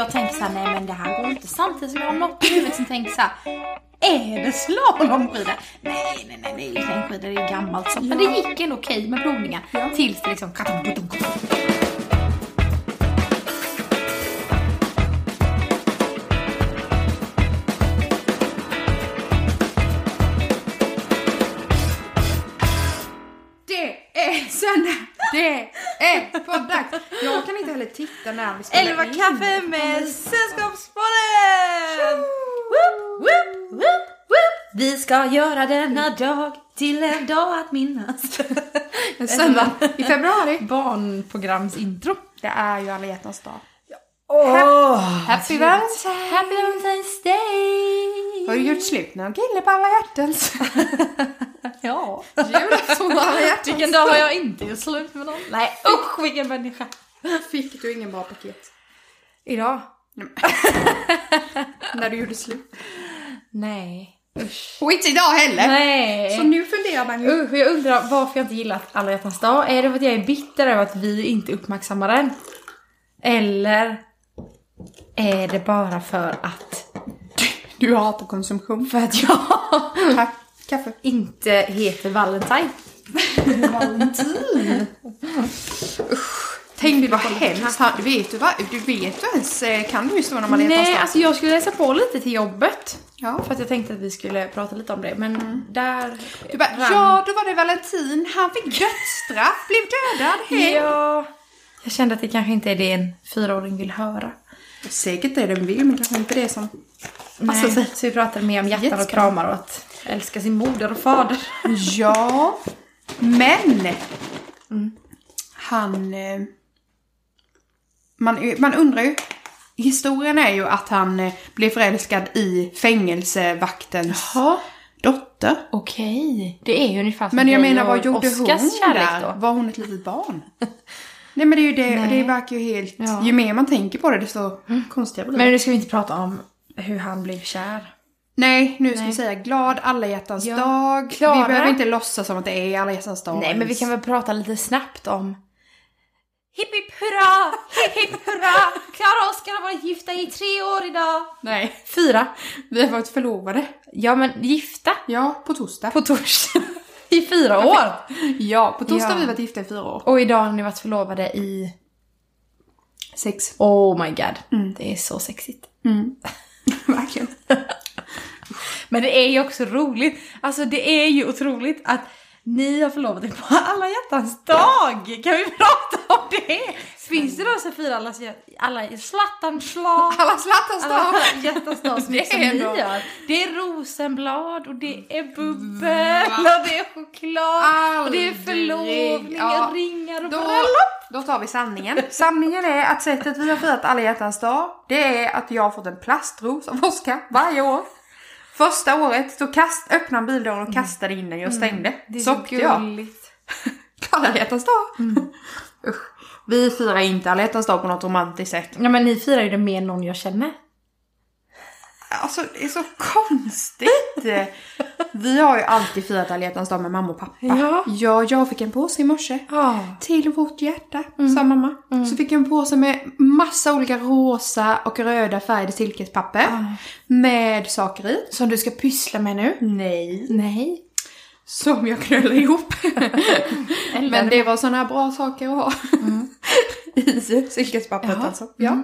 jag tänker så här, nej men det här går inte. Samtidigt som jag har något i huvudet som tänker så här, är det slalomskidor? Nej, nej, nej, det är längdskidor, det är gammalt så. Men det gick ändå okej med provningen. Tills det liksom... titta när vi spelar Elva in. kaffe med Sällskapspodden! Woop, woop, woop, woop. Vi ska göra denna dag till en dag att minnas. En söndag i februari. Barnprogramsintro. Det är ju alla hjärtans dag. Oh, Happy Valentine's! Happy Valentine's Day! Har du gjort slut med någon kille på alla hjärtans? Ja. Julafton på alla hjärtans Vilken dag har jag inte gjort slut med någon? Nej usch vilken människa. Fick du ingen bra paket? Idag? När du gjorde slut? Nej. Usch. Och inte idag heller! Nej. Så nu funderar man ju. Usch, jag undrar varför jag inte gillat alla hjärtans dag. Är det för att jag är bitter över att vi inte uppmärksammar den? Eller är det bara för att, Du hatar konsumtion. för att jag Tack. Kaffe. inte heter Valentine? Valentin. Tänk vad hemskt. Han- Vet du vad? Du vet du ens, eh, kan du historien om alla hjärtans Nej, alltså jag skulle läsa på lite till jobbet. Ja. För att jag tänkte att vi skulle prata lite om det, men där... Du bara, ja då var det Valentin, han fick dödsstraff, blev dödad, hej. Ja. Jag kände att det kanske inte är det en fyraåring vill höra. Säkert det den vill, men kanske inte det som passar Nej, sig. så vi pratade mer om hjärtan och kramar och att älska sin moder och fader. Ja, men han... Man, man undrar ju. Historien är ju att han eh, blev förälskad i fängelsevaktens Ja. dotter. Okej. Det är ju ungefär som Men jag menar, vad gjorde Oscars hon där? då? Var hon ett litet barn? Nej men det är ju det, Nej. det verkar ju helt... Ja. Mm. Ju mer man tänker på det desto konstigare blir det. Men nu ska vi inte prata om hur han blev kär. Nej, nu ska Nej. vi säga glad alla hjärtans Ja. dag. Klara. Vi behöver inte låtsas som att det är alla hjärtans dag. Nej, men vi kan väl prata lite snabbt om Hipp hipp hurra! Hipp hipp hurra! Klara och Oskar har varit gifta i tre år idag. Nej, Fyra. vi har varit förlovade. Ja, men gifta Ja, på torsdag. på torsdag. I fyra år. Ja, på torsdag har vi varit gifta i fyra år. Och idag har ni varit förlovade i... Sex. Oh my god. Det är så sexigt. Verkligen. Men det är ju också roligt. Alltså det är ju otroligt att ni har förlovat er på alla hjärtans dag. Kan vi prata om det? Finns det som firar alla, alla slattans slag? Alla slattans dag. Alla hjärtans dag som, Det som ni gör. Det är rosenblad och det är bubbel och det är choklad och det är Aldrig. förlovning Ja. ringar och Då, bröllop. då tar vi sanningen. Sanningen är att sättet vi har firat alla hjärtans dag, det är att jag har fått en plastros av Oskar varje år. Första året så kast, öppnade han bildörren och kastade in den och stängde. Mm. Det är så jag. gulligt. Alla hjärtans dag. Mm. Usch. Vi firar inte alla hjärtans dag på något romantiskt sätt. Ja men ni firar ju det än någon jag känner. Alltså det är så konstigt. Vi har ju alltid firat alla hjärtans dag med mamma och pappa. Ja. ja jag fick en påse i morse. Ja. Till vårt hjärta, sa mamma. Så fick jag en påse med massa olika rosa och röda färgade silkespapper. Med saker i. Som du ska pyssla med nu? Nej. Nej. Som jag knöllade ihop. Men det var sådana bra saker att ha. I silkespappret Jaha. alltså. Ja.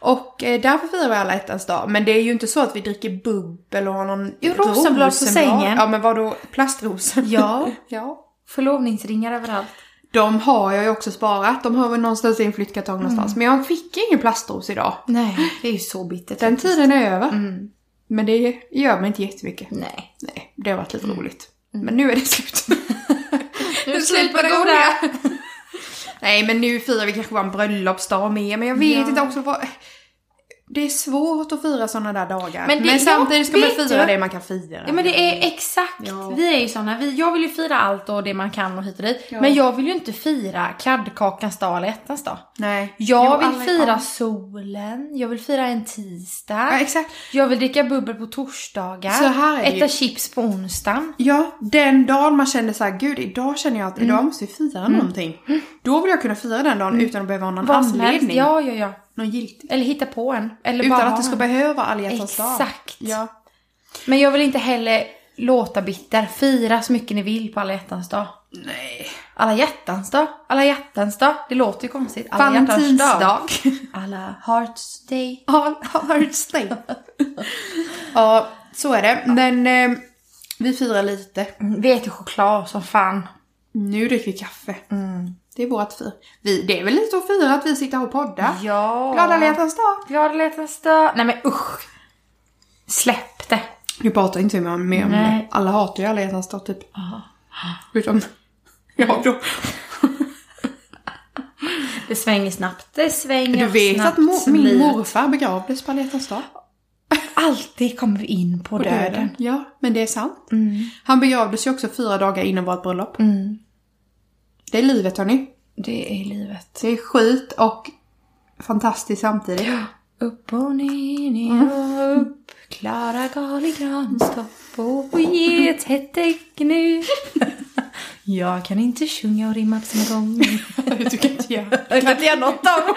Och eh, därför firar vi alla ettans dag. Men det är ju inte så att vi dricker bubbel och har någon Jo, rosenblad på sängen. Ja men vadå, plastrosor? Ja. ja. Förlovningsringar överallt. De har jag ju också sparat. De har väl någonstans i en flyttkartong någonstans. Men jag fick ingen plastros idag. Nej, det är ju så bittert. Den faktiskt. tiden är över. Mm. Men det gör mig inte jättemycket. Nej. Nej, det har varit lite roligt. Men nu är det slut. Nu är slut på det goda. Nej, men nu firar vi kanske bara en bröllopsdag med. Men jag vet Ja. inte också vad... Det är svårt att fira sådana där dagar. Men Men, det- samtidigt ska man fira du? det man kan fira. Ja men det är exakt. Ja. Vi är ju såna. Vi, jag vill ju fira allt och det man kan och hit och dit. Ja. Men jag vill ju inte fira kladdkakans dag eller ettans dag. Nej. Jag Jo, vill fira ja. solen, jag vill fira en tisdag. Ja, exakt. Jag vill dricka bubbel på torsdagar. Så här är det äta ju. chips på onsdagen. Ja, den dagen man känner så här, gud idag känner jag att Mm. idag måste vi fira någonting. Då vill jag kunna fira den dagen utan att behöva ha någon Vad anledning. Ja, ja, ja. Någon giltig. Eller hitta på en. Eller Utan bara att det ska en. behöva alla hjärtans dag. Exakt. Ja. Men jag vill inte heller låta bitter. Fira så mycket ni vill på alla hjärtans dag. Nej. Alla hjärtans dag? Alla hjärtans dag? Det låter ju konstigt. Alla hjärtans dag. Alla hearts day. All hearts day. ja, så är det. Men eh, vi firar lite. Vi äter choklad som fan. Nu dricker vi kaffe. Det är vårt fir. Vi, det är väl lite att fira att vi sitter och poddar. Ja. Glada hjärtans dag. Glada hjärtans dag. Nej men usch. Släpp det. Nu pratar inte vi mer om Nej. det. Alla hatar ju alla hjärtans dag typ. Utom jag då. Det svänger snabbt. Det svänger Du vet snabbt. att mo- min morfar begravdes på alla hjärtans dag. Alltid kommer vi in på, På döden. Ja, men det är sant. Han begravdes ju också fyra dagar innan vårt bröllop. Mm. Det är livet hörni. Det är livet. Det är skit och fantastiskt samtidigt. Upp och ner, ner och upp. Klara Galigrans och ge ett hett nu. Jag kan inte sjunga och rimma på samma gång. Du kan inte göra Jag kan inte göra något av dem.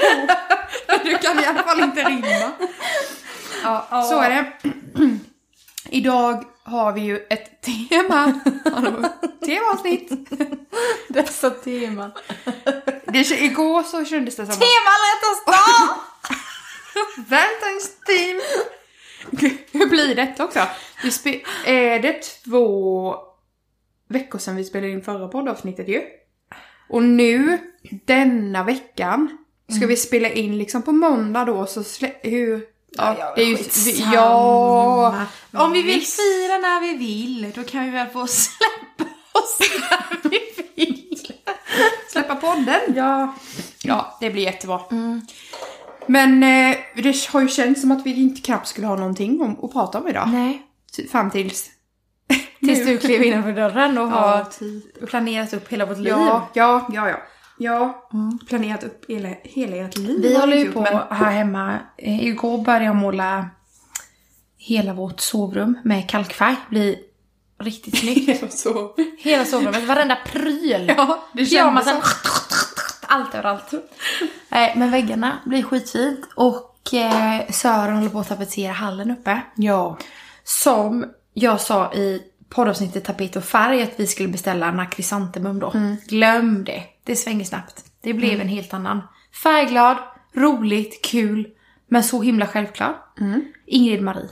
Du kan i alla fall inte rimma. Ja, så är det. Idag har vi ju ett tema. Temaavsnitt. Dessa teman. Det, igår så kändes det som Tema hjärtans dag! Valentine's team. Hur blir detta också? Vi är det två veckor sedan vi spelade in förra poddavsnittet ju? Och nu, denna veckan, ska vi spela in liksom på måndag då så hur... Ja, det är ju... skitsamma. Ja... Om vi vill fira när vi vill, då kan vi väl få släppa oss när vi vill. Släppa podden. Ja. Ja, det blir jättebra. Men eh, det har ju känts som att vi inte knappt skulle ha någonting om, att prata om idag. Nej. Fram tills... Tills du klev innanför dörren och har Ja, typ. planerat upp hela vårt liv. Ja, ja, ja, ja. Ja, planerat upp hela, hela ert liv. Vi håller ju på men- här hemma. Eh, Igår började jag måla hela vårt sovrum med kalkfärg. Blir riktigt snyggt. så. hela sovrummet, varenda pryl. Ja, det kändes så. Allt överallt. Nej, men väggarna blir skitfint. Och eh, Sören håller på att tapetsera hallen uppe. Ja. Som jag sa i poddavsnittet Tapet och färg att vi skulle beställa en akrysantemum då. Glöm det. Det svänger snabbt. Det blev en helt annan. Färgglad, roligt, kul, men så himla självklar. Ingrid Marie.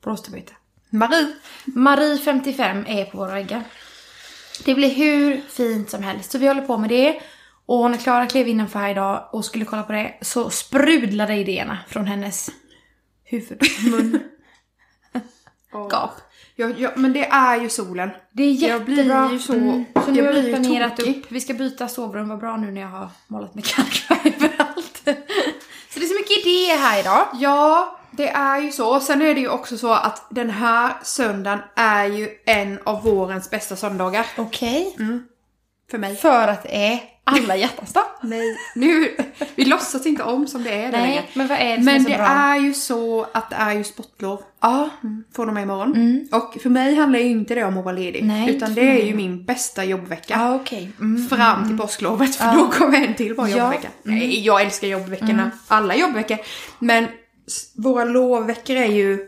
På Rosterbyte. Marie. Marie 55 är på våra väggar. Det blir hur fint som helst. Så vi håller på med det. Och när Klara klev innanför här idag och skulle kolla på det så sprudlade idéerna från hennes huvud, mun, gap. Ja, ja, men det är ju solen. Det är Jag blir jättebra. ju så- Mm. Så jag nu har blir vi planerat tokig. upp. Vi ska byta sovrum. Vad bra nu när jag har målat med kalkfärg överallt. Så det är så mycket idéer här idag. Ja, det är ju så. Sen är det ju också så att den här söndagen är ju en av vårens bästa söndagar. Okej. För mig. För att det är alla hjärtans dag. Nej. Nu, vi låtsas inte om som det är det längre. Nej, men vad är det som Men är så det bra? är ju så att det är ju sportlov. Ja. Från och med imorgon. Och för mig handlar ju inte det om att vara ledig. Nej, utan det är ju min bästa jobbvecka. Ja, okej. Mm. Fram till påsklovet för då kommer en till bra Ja. jobbvecka. Nej, jag älskar jobbveckorna. Alla jobbveckor. Men våra lovveckor är ju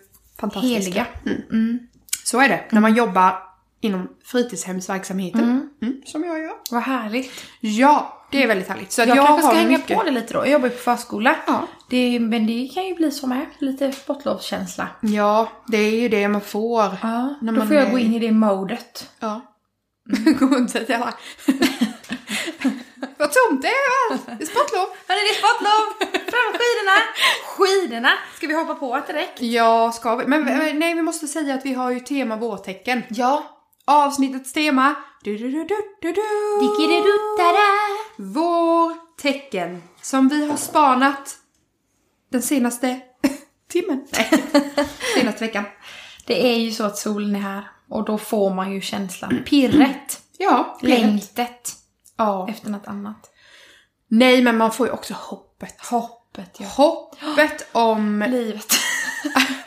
fantastiska. Heliga. Mm. Så är det. När man jobbar inom fritidshemsverksamheten. Mm, som jag gör. Vad härligt. Ja, det är väldigt härligt. Så Jag, jag, kanske ska hänga mycket... på det lite då. Jag jobbar ju på förskola. Ja. Det, men det kan ju bli så med. Lite sportlovskänsla. Ja, det är ju det man får. Ja, När då man får jag är- gå in i det modet. Ja. Gå runt till alla. Vad tomt det är. Det är sportlov. Hörni, det är sportlov! Fram med skidorna! Skidorna! Ska vi hoppa på direkt? Ja, ska vi? Men eh, nej, vi måste säga att vi har ju tema vårtecken. Ja. Avsnittets tema. Du, du, du, du, du, du. Vårtecken. Som vi har spanat den senaste timmen. Nej, senaste veckan. Det är ju så att solen är här och då får man ju känslan. Pirret. Ja. Längtet. Ja. Efter något annat. Nej, men man får ju också hoppet. Hoppet, ja. Hoppet om Livet.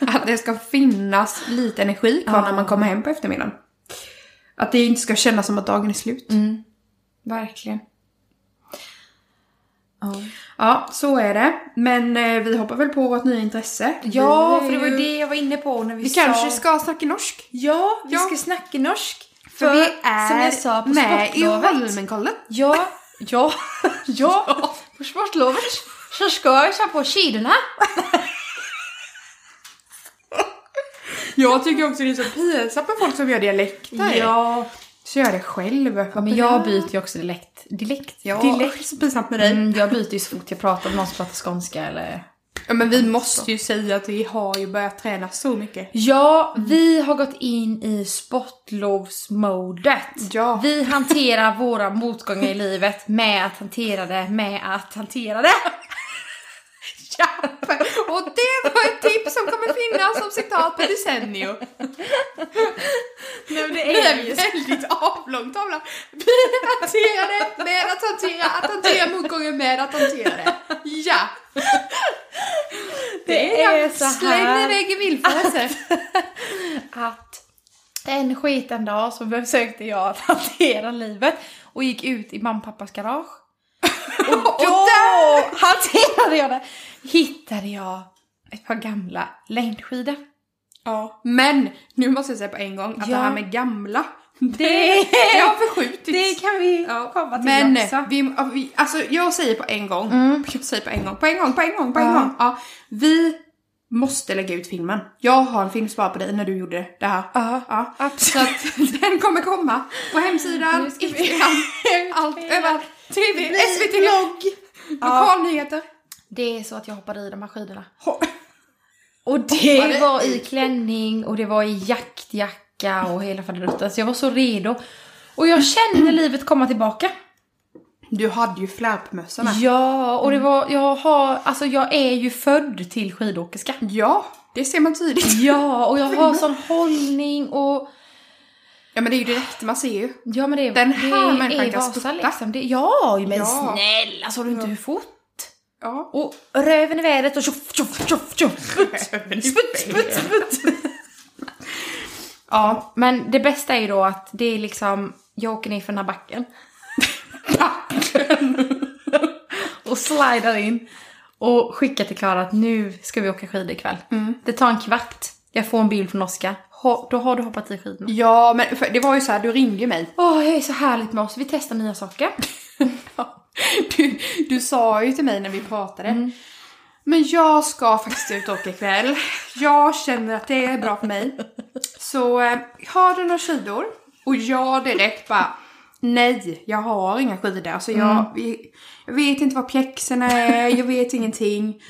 att det ska finnas lite energi kvar när man kommer hem på eftermiddagen. Att det inte ska kännas som att dagen är slut. Mm. Verkligen. Ja, så är det. Men eh, vi hoppar väl på vårt nya intresse. Ja, Vi för det var ju- det jag var inne på när vi, Vi sa... kanske ska snacka norsk. Ja, vi Ja. ska snacka norsk. För, vi är som jag sa på med i. Holmenkollen. Ja, ja, ja. På sportlovet så ska jag ta på skidorna. Jag tycker också det är så pinsamt med folk som gör dialekter. Ja, Så gör det själv. men jag byter ju också dialekt. Dialekt? Ja, Dialekt. så pinsamt med dig. Mm, jag byter ju så fort jag pratar med någon som pratar skånska eller... Ja, men vi måste ju säga att vi har ju börjat träna så mycket. Ja, vi har gått in i sportlovsmodet. Ja. Vi hanterar våra motgångar i livet med att hantera det med att hantera det. Ja, och det var ett tips som kommer finnas som citat på Decennio. Nej, det Det är väldigt avlång tavla. Vi hanterar det med att hantera, att hantera motgångar med att hantera det. Ja! Det är så Släng här. iväg i villfarelse. att en skiten dag så försökte jag att hantera livet och gick ut i mamma och pappas garage. Och då hanterade jag det. Hittade jag ett par gamla längdskidor. Ja. Men nu måste jag säga på en gång att Ja. det här med gamla, Det, det har förskjutits. det kan vi Ja, komma till Men också. vi, vi, alltså jag säger på en gång, Mm. jag säger på en gång, på en gång, på en gång, på en Ja. gång. Ja, vi måste lägga ut filmen. Jag har en filmspar på dig när du gjorde det här. Ja, Ja. Så absolut. att den kommer komma på hemsidan, Instagram, allt, överallt. TV, SVT, vlogg. lokalnyheter. Det är så att jag hoppade i de här skidorna. Och det Hoppade var i. klänning och det var i jaktjacka och hela faderuttan. Så jag var så redo. Och jag kände livet komma tillbaka. Du hade ju flärpmössa med. Ja, och det var, jag har, alltså jag är ju född till skidåkerska. Ja, det ser man tydligt. Ja, och jag har sån hållning och... Ja men det är ju direkt, man ser ju. Ja men det, Den här det människan är kan Vasa störta. liksom. Det, ja, men Ja. snälla, såg du inte hur fort? Ja. Och röven i vädret och tjoff, tjoff, tjoff, tjoff. Sputt, sputt, sputt, sputt. Ja, men det bästa är ju då att det är liksom, jag åker ner för den här backen. och slidar in. Och skickar till Klara att nu ska vi åka skidor ikväll. Det tar en kvart. Jag får en bild från Oskar. Ho- Då har du hoppat i skidorna. Ja, men det var ju så här, du ringde ju mig. Åh, jag är så härligt med oss. Vi testar nya saker. Du, du sa ju till mig när vi pratade. Mm. Men jag ska faktiskt ut och åka ikväll. Jag känner att det är bra för mig. Så eh, har du några skidor? Och jag direkt bara Nej, jag har inga skidor. Alltså jag, Mm. jag vet inte vad pjäxorna är, jag vet ingenting.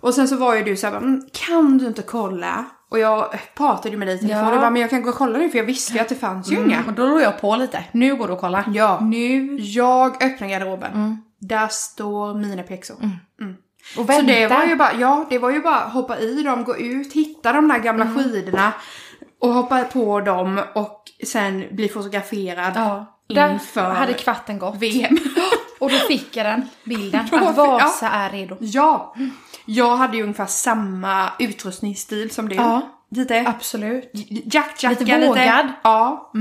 Och sen så var ju du så här, bara, "Mm, kan du inte kolla? Och jag pratade med dig i telefon Ja. och bara, men jag kan gå och kolla nu för jag visste ju att det fanns ju inga. Och då låg jag på lite. Nu går du och kolla. Ja. Nu. Jag öppnar garderoben. Mm. Där står mina pjäxor. Och Så vänta. det var ju bara, ja, det var ju bara hoppa i dem, gå ut, hitta de där gamla Mm. skidorna och hoppa på dem och sen bli fotograferad Ja. Där inför hade kvarten gått. VM. Och då fick jag den bilden. Att Vasa är redo. ja, jag hade ju ungefär samma utrustningsstil som du. Ja. Lite Absolut. jackjacka, Lite vågad. Ja.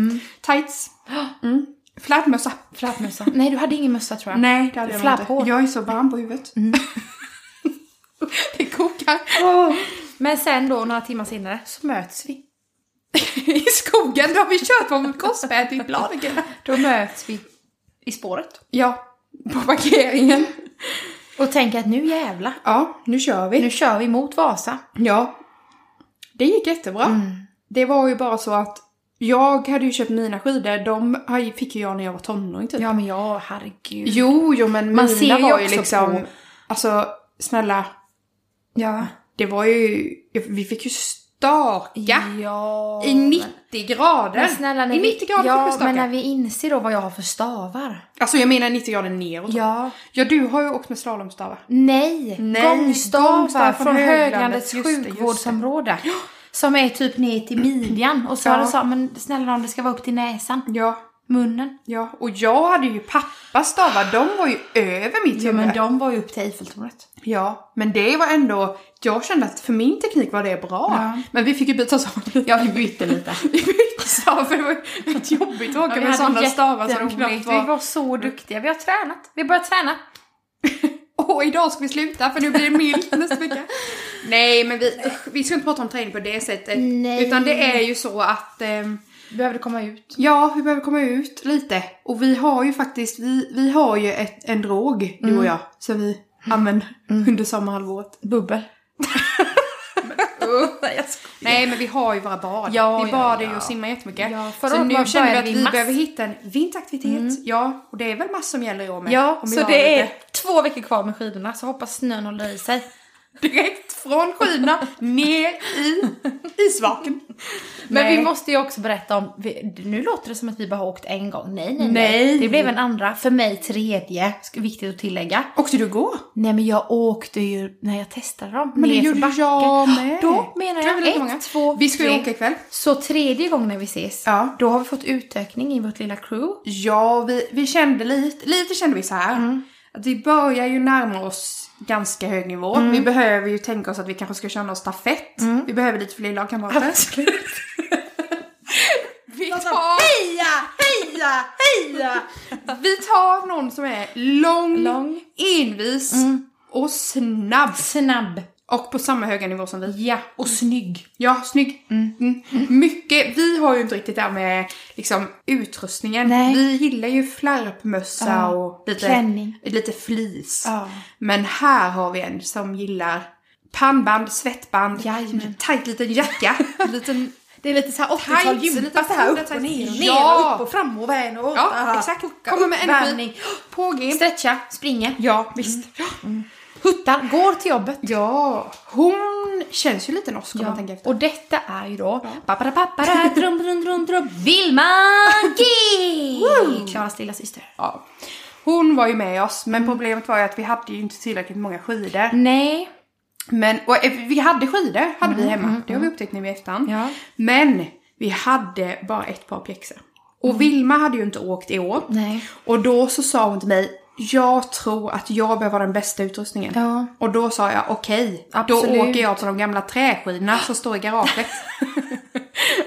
Tights. Mm. Flätmössa. Flätmössa. Nej, du hade ingen mössa tror jag. Nej, det hade jag nog inte. Jag är så varm på huvudet. Mm. det kokar. Men sen då, några timmar senare, så möts vi. I skogen, då har vi kört på korsbär till Bladegården. Då möts vi i spåret. Ja, på parkeringen. Och tänker att nu jävla. Ja, nu kör vi. Nu kör vi mot Vasa. Ja. Det gick jättebra. Det var ju bara så att jag hade ju köpt mina skidor, de fick ju jag när jag var tonåring typ. Ja men ja, herregud. Jo, jo men Man mina ser ju var ju liksom, på- alltså snälla, Ja. det var ju, vi fick ju staka Ja. i 90 grader. Men snälla, när I vi, 90 grader vi ja, staka. men när vi inser då vad jag har för stavar. Alltså jag menar 90 grader neråt. Ja. Ja, du har ju åkt med slalomstavar. Nej, Nej, gångstavar gångstav från, från Höglandets sjukvårdsområde. Som är typ ner till midjan. Och så Ja. sa, men snälla om det ska vara upp till näsan. Ja, Munnen. ja. Och jag hade ju pappas stavar, de var ju över mitt Ja huvud. men de var ju upp till Eiffeltornet. Ja, men det var ändå, jag kände att för min teknik var det bra. Ja. Men vi fick ju byta stavar. Ja vi bytte lite. Vi bytte stavar för det var rätt jobbigt att åka med sådana stavar som de knappt Vi var. var så duktiga. Vi har tränat. Vi har börjat träna. åh, idag ska vi sluta för nu blir det milt nästa vecka. Nej, men vi, usch, vi ska inte prata om träning på det sättet. Nej. Utan det är ju så att ehm, Behöver komma ut. Ja, vi behöver komma ut lite. Och vi har ju faktiskt, vi, vi har ju ett, en drog, du och jag, som vi använder under sommarhalvåret. Bubbel. jag skojar. Nej, men vi har ju våra bad. Ja, vi ja, badar ja. ju och simmar jättemycket. Ja, förra så nu känner vi att vi vi mass- behöver hitta en vinteraktivitet. Ja, och det är väl massor som gäller i år med. Ja, vi så det är lite två veckor kvar med skidorna så hoppas snön håller i sig. Direkt från skidorna ner i isvaken. Men Nej. vi måste ju också berätta om, vi, nu låter det som att vi bara har åkt en gång. Nej, nej, nej. Nej. Det blev en andra, för mig tredje, viktigt att tillägga. Åkte du gå? Nej men jag åkte ju när jag testade dem. Men det gjorde backen. jag med. Då menar jag ett, många. två, Vi ska ju åka ikväll. Så tredje gången när vi ses, Ja. då har vi fått utökning i vårt lilla crew. Ja, vi, vi kände lite, lite kände vi så här. Att vi börjar ju närma oss ganska hög nivå. Vi behöver ju tänka oss att vi kanske ska köra någon stafett. Vi behöver lite fler lagkamrater. Vi tar, Heja, heja, heja! vi tar någon som är lång, Lång. envis och snabb. Snabb. Och på samma höga nivå som vi. Ja, och snygg. Ja, snygg. Mm. Mycket, vi har ju inte riktigt det här med liksom utrustningen. Nej. Vi gillar ju flärpmössa Ja, och lite, klänning. lite flis. Ja. Men här har vi en som gillar pannband, svettband, Jajamän. tajt liten jacka, liten... Det är lite så här 80-tal Tights, gympa så här upp och ner och ner Ja. och upp och fram och vän och Ja, exakt. Kommer med energi. värmning. På G. Stretcha, springer, Ja, visst. Huttar, går till jobbet. Ja, hon känns ju lite norsk om man tänker efter. Och detta är ju då Pappara pappara drum drum drum drum Vilma G! Klaras lilla syster. Ja. Hon var ju med oss, men problemet var ju att vi hade ju inte tillräckligt många skidor. Nej. Men, och eh, vi hade skidor, hade vi hemma. Det har vi upptäckt nu i efterhand. Ja. Men vi hade bara ett par pjäxor. Och Vilma hade ju inte åkt i år. Nej. Och då så sa hon till mig, jag tror att jag behöver den bästa utrustningen. Ja. Och då sa jag, okej, då Absolut. åker jag på de gamla träskidorna som står i garaget.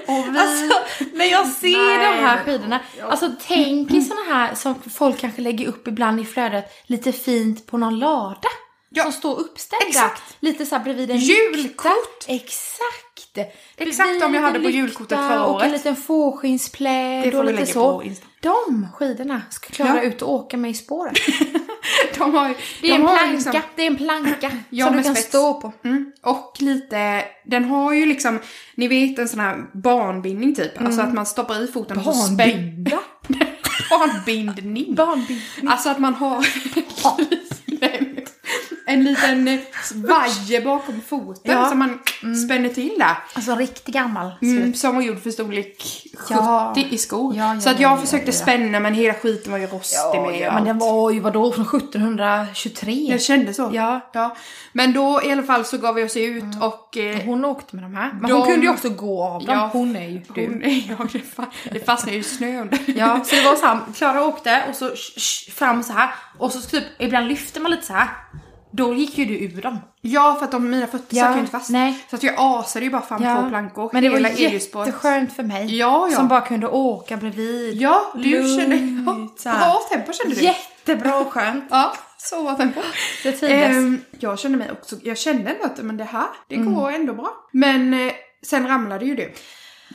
vi... Alltså, när jag ser Nej, de här men- skidorna, alltså tänk i såna här som folk kanske lägger upp ibland i flödet, lite fint på någon lada. Ja, som står uppställda. exakt. Lite så här bredvid en Julkort. lykta. Exakt. Exakt Bredvid om jag hade på julkortet förra Och en året. liten fårskinnspläd och lite så. De skidorna ska klara Ja. ut och åka med i spåret. De har. Det är de en planka, liksom- det är en planka Ja, som du kan spets. stå på. Mm. Och lite, den har ju liksom, ni vet en sån här barnbindning typ. Alltså att man stoppar i foten och spänner... Barnbindning. Barnbindning. Alltså att man har en liten vajer bakom foten Ja. som man spänner till där. Alltså riktigt gammal. Mm, som var gjord för storlek 70 Ja. i skor. Ja, så att ja, jag ja, försökte spänna men hela skiten var ju rostig med Ja, men den var ju vadå från 1723? Jag kände så. Ja. ja. Men då i alla fall så gav vi oss ut och... Eh, Hon åkte med de här. Men De- hon kunde ju också gå av dem. Ja, hon är ju du. hon, det, fa- det fastnade ju snö under. Ja, så det var så här, Klara åkte och så sh- sh- fram så här och så typ ibland lyfte man lite så här. Då gick ju du ur dem. Ja, för att de, mina fötter Ja, satt ju inte fast. nej. Så att jag asade ju bara fram två plankor. Men det var hela Elljusspåret. jätteskönt för mig. Ja, ja. Som bara kunde åka bredvid. Ja, du Lugnt, kände... Ja, bra tempo kände du. Jättebra och skönt. Ja, så bra tempo. Jag trivdes. Ehm, jag kände mig också, jag kände ändå att men det här, det går ändå bra. Men eh, sen ramlade ju du.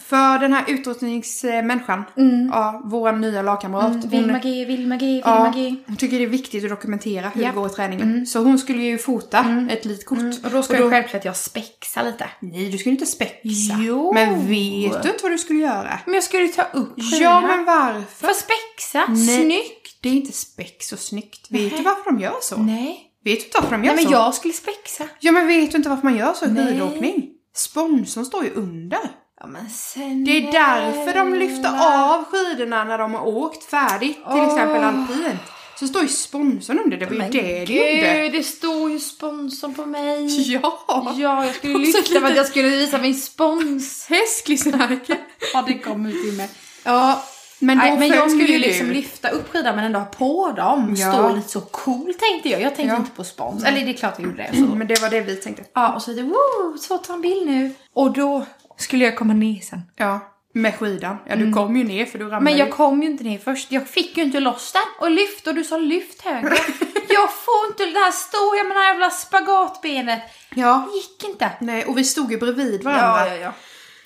För den här utrustningsmänniskan, ja, vår nya lagkamrat, hon, Vilma G, Vilma G, Vilma ja, G. hon tycker det är viktigt att dokumentera hur Ja. det går i träningen. Så hon skulle ju fota ett litet kort. Och då ska jag självklart jag spexa lite. Nej, du skulle inte spexa. Jo. Men vet du inte vad du skulle göra? Men jag skulle ta upp Ja, skidorna. men varför? För spexa, Nej. snyggt. Det är inte spex och snyggt. Vet du varför de gör så? Nej. Vet du inte varför de gör Nej men så? jag skulle spexa. Ja, men vet du inte varför man gör så i Nej. skidåkning? Sponsorn står ju under. Ja men sen... Det är därför de lyfter av skidorna när de har åkt färdigt, till Åh. exempel alpint. Så står ju sponsorn under, det var ju Men det det. Gud, det står ju sponsorn på mig. Ja! Ja, jag skulle lyfta för att lite- jag skulle visa min spons. Hästklistermärke. Ja, det kom ut i mig. Ja, men då Nej, men jag skulle ju liksom lyfta upp skidan men ändå ha på dem. Ja. Stå lite så cool tänkte jag. Jag tänkte Ja. inte på spons. Eller det är klart jag gjorde det. Så. Men det var det vi tänkte. Ja, och så det, woo, så ta en bild nu. Och då skulle jag komma ner sen. Ja, med skidan. Ja, du kom ju ner för du ramlade Mm. Men jag ju. kom ju inte ner först. Jag fick ju inte loss den. Och lyft och du sa lyft högre. jag får inte det här stå, jag här jävla spagatbenet. Ja. Det gick inte. Nej, och vi stod ju bredvid varandra. ja.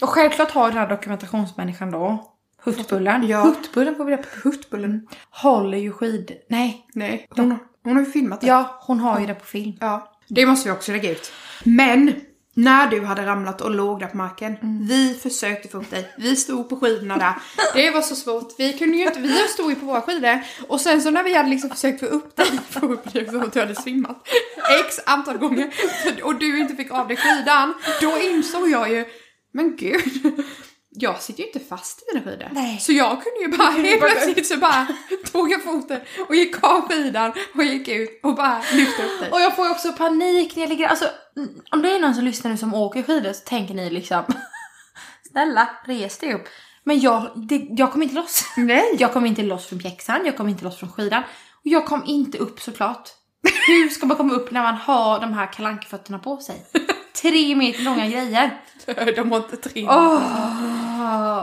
Och självklart har den här dokumentationsmänniskan då, Huttbullen. Ja. Huttbullen får vi reda på. Huttbullen. Håller ju skid... Nej. Nej, hon, hon har ju filmat det. Ja, hon har ju det på film. Ja, det måste vi också lägga ut. Men, när du hade ramlat och låg där på marken, vi försökte få upp dig. Vi stod på skidorna där. Det var så svårt. Vi kunde ju inte, vi stod ju på våra skidor. Och sen så när vi hade liksom försökt få upp dig, få upp dig så att du hade svimmat x antal gånger och du inte fick av dig skidan, då insåg jag ju, men gud. Jag sitter ju inte fast i mina skidor. Nej. Så jag kunde ju bara helt plötsligt så bara tog jag foten och gick av skidan och gick ut och bara lyfte upp dig. Och jag får ju också panik när jag ligger... Alltså, mm, om det är någon som lyssnar nu som åker skidor så tänker ni liksom... Snälla, res dig upp. Men jag, det, jag kom inte loss. Nej. Jag kom inte loss från pjäxan, jag kom inte loss från skidan. Och jag kom inte upp såklart. Hur ska man komma upp när man har de här kalankfötterna på sig? Tre meter långa grejer. De har inte tre.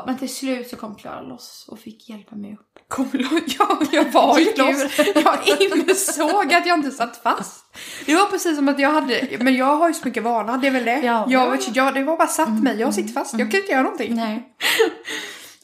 Men till slut så kom Klara loss och fick hjälpa mig upp. Kom lo- ja, jag var ju loss. Jag insåg att jag inte satt fast. Det var precis som att jag hade, men jag har ju så mycket vana, det är väl det. Ja. jag, vet, jag, det var bara satt mig, jag sitter fast, jag kan inte göra någonting. Nej.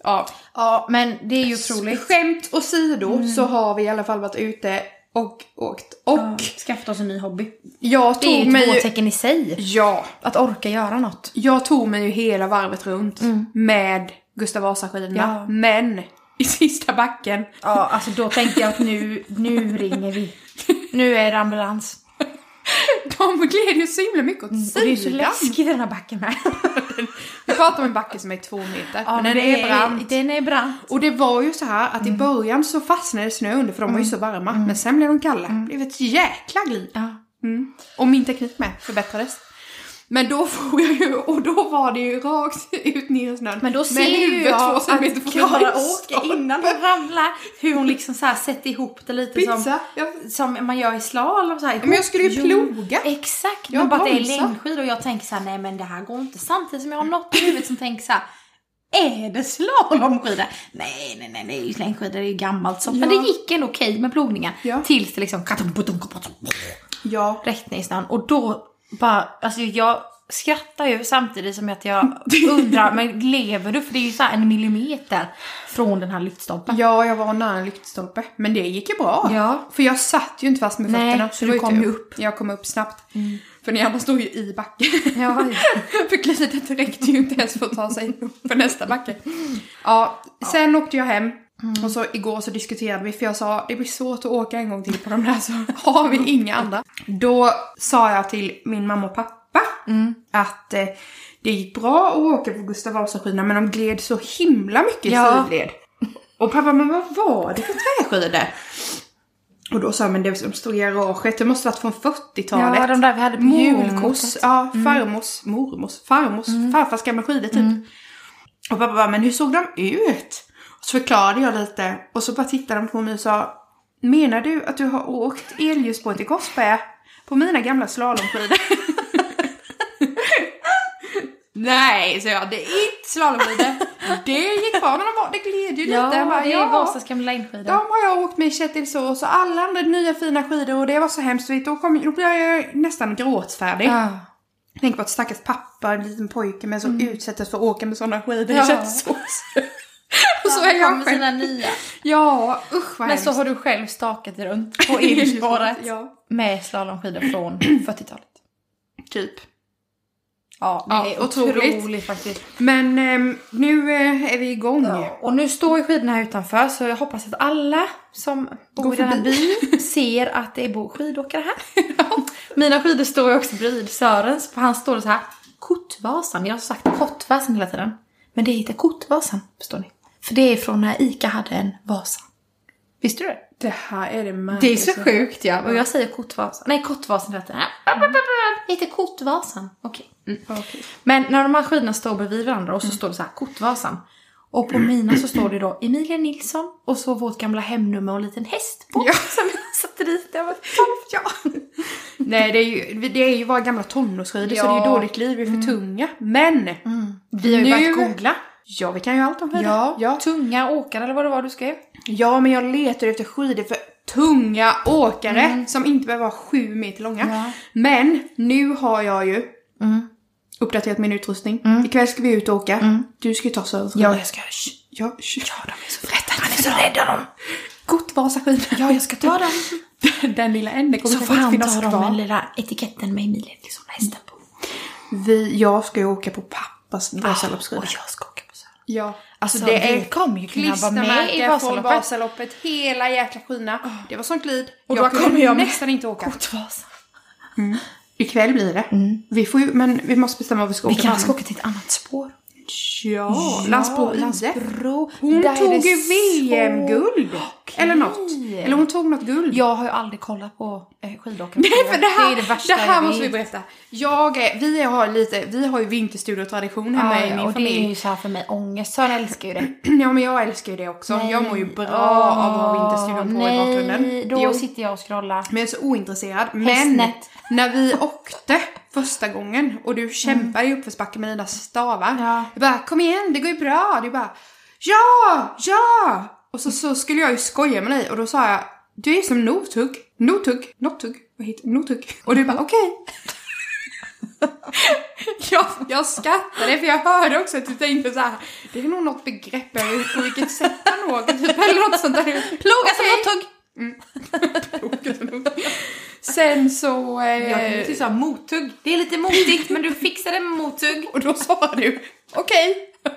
Ja. Ja, men det är ju otroligt. Skämt åsido så har vi i alla fall varit ute och åkt. Och Ja, skaffat oss en ny hobby. jag Det är tog ju mig ju... tecken i sig. Ja, Att orka göra något. jag tog mig ju hela varvet runt Mm. med Gustav Vasa-skidorna. Ja. Men i sista backen Ja, alltså då tänkte jag att nu, nu ringer vi. Nu är det ambulans. De gled ju så himla mycket åt Och det är så sidan. läskigt i den här backen med. Vi pratar om en backe som är två meter. Ja, men den är brant. Den är brant. Och det var ju så här att Mm. i början så fastnade snö under för de var ju så varma. Men sen blev de kalla. Mm. Det blev ett jäkla glid. Ja. Mm. Och min teknik med förbättrades. Men då får jag ju, och då var det ju rakt ut ner i snön. Men då ser ju jag att Klara åker innan hon ramlar. Hur hon liksom så här sätter ihop det lite som, Pizza. Jag, som man gör i slalom. Så här, men jag skulle ju ploga. Exakt, Jag men bara att det är längdskidor och jag tänker så här, nej men det här går inte. Samtidigt som jag har något i huvudet som tänker så här, är det slalomskidor? Nej, nej, nej, ju längdskidor, är ju gammalt så. Men Ja. det gick ändå okej med plogningen. Ja. Tills det liksom Ja. rätt ner i snön. Och då bara, alltså jag skrattar ju samtidigt som att jag undrar, men lever du? För det är ju så här en millimeter från den här lyktstolpen. Ja, jag var nära en lyktstolpe. Men det gick ju bra. Ja. För jag satt ju inte fast med Nej, fötterna. så du kom ju upp. Jag kom upp snabbt. För ni andra stod ju i backen. Ja, för glidet räckte ju inte ens för att ta sig upp för nästa backe. Ja, sen åkte jag hem. Och så igår så diskuterade vi, för jag sa det blir svårt att åka en gång till på de där så har vi inga andra. Då sa jag till min mamma och pappa att eh, det gick bra att åka på Gustav Vasa-skidorna men de gled så himla mycket Ja. sidled. Och pappa, men vad var det för träskidor? Och då sa jag, men det som stod i garaget, det måste varit från 40-talet. ja, de där vi hade på Mormors, ja, farmors, mormors, farmors, farfars gamla skidor typ. Och pappa bara, men hur såg de ut? Så förklarade jag lite och så bara tittade de på mig och sa, menar du att du har åkt elljusspåret till Korsberga på mina gamla slalomskidor? Nej, så jag, det är inte slalomskidor. Det gick bra, men de var, det gled ju lite. Ja, Jag bara, det är ja. Vasas gamla längdskidor. De har jag åkt med i Kättilsås och alla andra nya fina skidor och det var så hemskt. Då, kom, då blev jag nästan gråtfärdig. Ja. Tänk på ett stackars pappa, en liten pojke med som utsätts för att åka med sådana skidor Ja. i Kättilsås. och så är jag med själv. sina nya. Ja, usch vad Men så har du själv stakat dig runt på elspåret Ja, med slalomskidor från 40-talet. typ. Ja, det Ja, är otroligt. otroligt, faktiskt. Men ehm, nu eh, är vi igång. Ja, och nu står ju skidorna här utanför så jag hoppas att alla som bor i den här byn ser att det bor skidåkare här. Mina skidor står ju också bredvid Sörens, för han står det så här Kortvasan. Jag har sagt Kortvasan hela tiden. Men det heter Kortvasan, förstår ni. För det är från när Ica hade en Vasa. Visste du det? Det här är det Det är så sjukt ja. Och jag säger Kortvasan. Nej, Kortvasan heter det. Det heter Kortvasan. Okej. Mm. Okej. Men när de här skidorna står bredvid varandra och så står det så här Kortvasan. Och på mina så står det då Emilia Nilsson och så vårt gamla hemnummer och en liten häst på. Ja. Som jag satte dit. Jag var Ja. Nej, det är ju, det är ju våra gamla tonårsskidor så det är ju Ja. dåligt liv, vi är för tunga. Men! Vi har ju Nu- börjat googla. Ja, vi kan ju allt om skidor. Ja. ja. Tunga åkare eller vad det var du skrev. Ja, men jag letar efter skidor för tunga åkare som inte behöver vara sju meter långa. Mm. Ja. Men nu har jag ju Mm. uppdaterat min utrustning. Ikväll ska vi ut och åka. Du ska ju ta söder. Ja, jag ska... Ja, ja, de är så rädda. Han är så rädd om dem. Gott Vasaskidor. Ja, jag ska ta dem. Den lilla änden kommer Så får kanske han inte ta finnas dem med kvar. den lilla etiketten med Emilie, liksom hästen på. Vi, jag ska ju åka på pappas Vasaloppsskidor. Och jag ska så. Ja, Alltså, det vi är kommer ju kunna vara med i Vasaloppet. Vasaloppet. Hela jäkla skina. Det var sånt glid. Och jag då kunde kommer jag nästan inte åka. Kortvasa. Ikväll blir det. Vi får ju, men vi måste bestämma vad vi ska Vi åka kanske ska åka till ett annat spår. Ja, Landsbro IF. Landsbro. Hon Där är tog det ju VM-guld. Eller något. Eller hon tog något guld. Jag har ju aldrig kollat på eh, skidåkare. Nej, för det här, är det värsta det här måste vi berätta. Jag är, vi har lite, vi har ju vinterstudiotradition hemma Ja, i min och det är familj. ju så här för mig ångest. Sören älskar ju det. Ja men jag älskar ju det också. Jag mår ju bra av att ha vinterstudion på i bakgrunden. Nej, då Jo. sitter jag och scrollar. Men jag är så ointresserad. Men Hästnät. när vi åkte första gången och du kämpade i uppförsbacke med dina stavar. Ja. Jag bara, kom igen, det går ju bra. Du bara, ja, ja! Och så, så skulle jag ju skoja med dig och då sa jag, du är som Notugg. Notugg, Nottugg, vad heter Notugg? Och du bara, okej. jag, jag skrattade för jag hörde också att du tänkte så här. det är nog något begrepp över på vilket sätt han åker typ eller något sånt där. Ploga som Okej. Mothugg! Sen så... Jag Eh, ju tycka såhär mothugg. Det är lite motigt men du fixar det med mothugg. och då sa du okej.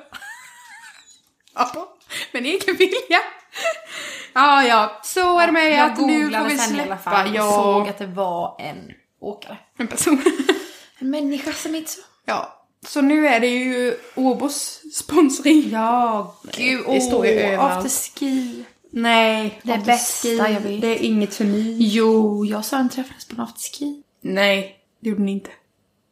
ja, men egen vilja. Ja, ja, så är det med Jag att nu får googlade vi sen i alla släppa. fall och såg att det var en åkare. en person. En människa som inte så. ja, så nu är det ju Åbos sponsring. Ja, gud. Det står ju överallt. Afterski. Nej, Det afterski, bästa jag vet. Det är inget för mig. Jo, jag och Sören träffades på en afterski. Nej, det gjorde ni inte.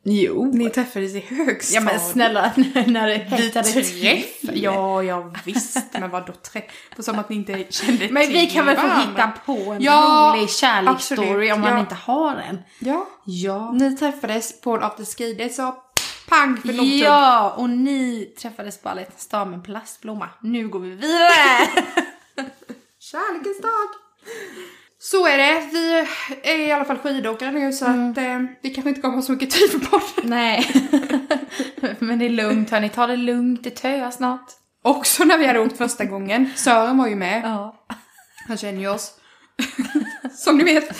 Jo. Ni träffades i högstadiet. Ja men snälla, när det hettade träff? Ja, ja visst. Men vadå träff? På som att ni inte kände Men vi till kan väl få hitta på en Ja, rolig kärleksstory om man ja. inte har en. Ja. Ja. Ni träffades på en afterski. Det sa pang för Notugg. Ja, och ni träffades på alla hjärtans dag med en plastblomma. Nu går vi vidare! Kärlekens dag. Så är det. Vi är i alla fall skidåkare nu så Mm. att eh, vi kanske inte kommer ha så mycket tid för podden. Nej. Men det är lugnt hörni, ta det lugnt, det töar snart. Också när vi hade åkt första gången. Sören var ju med. Ja. Han känner ju oss. Som ni vet.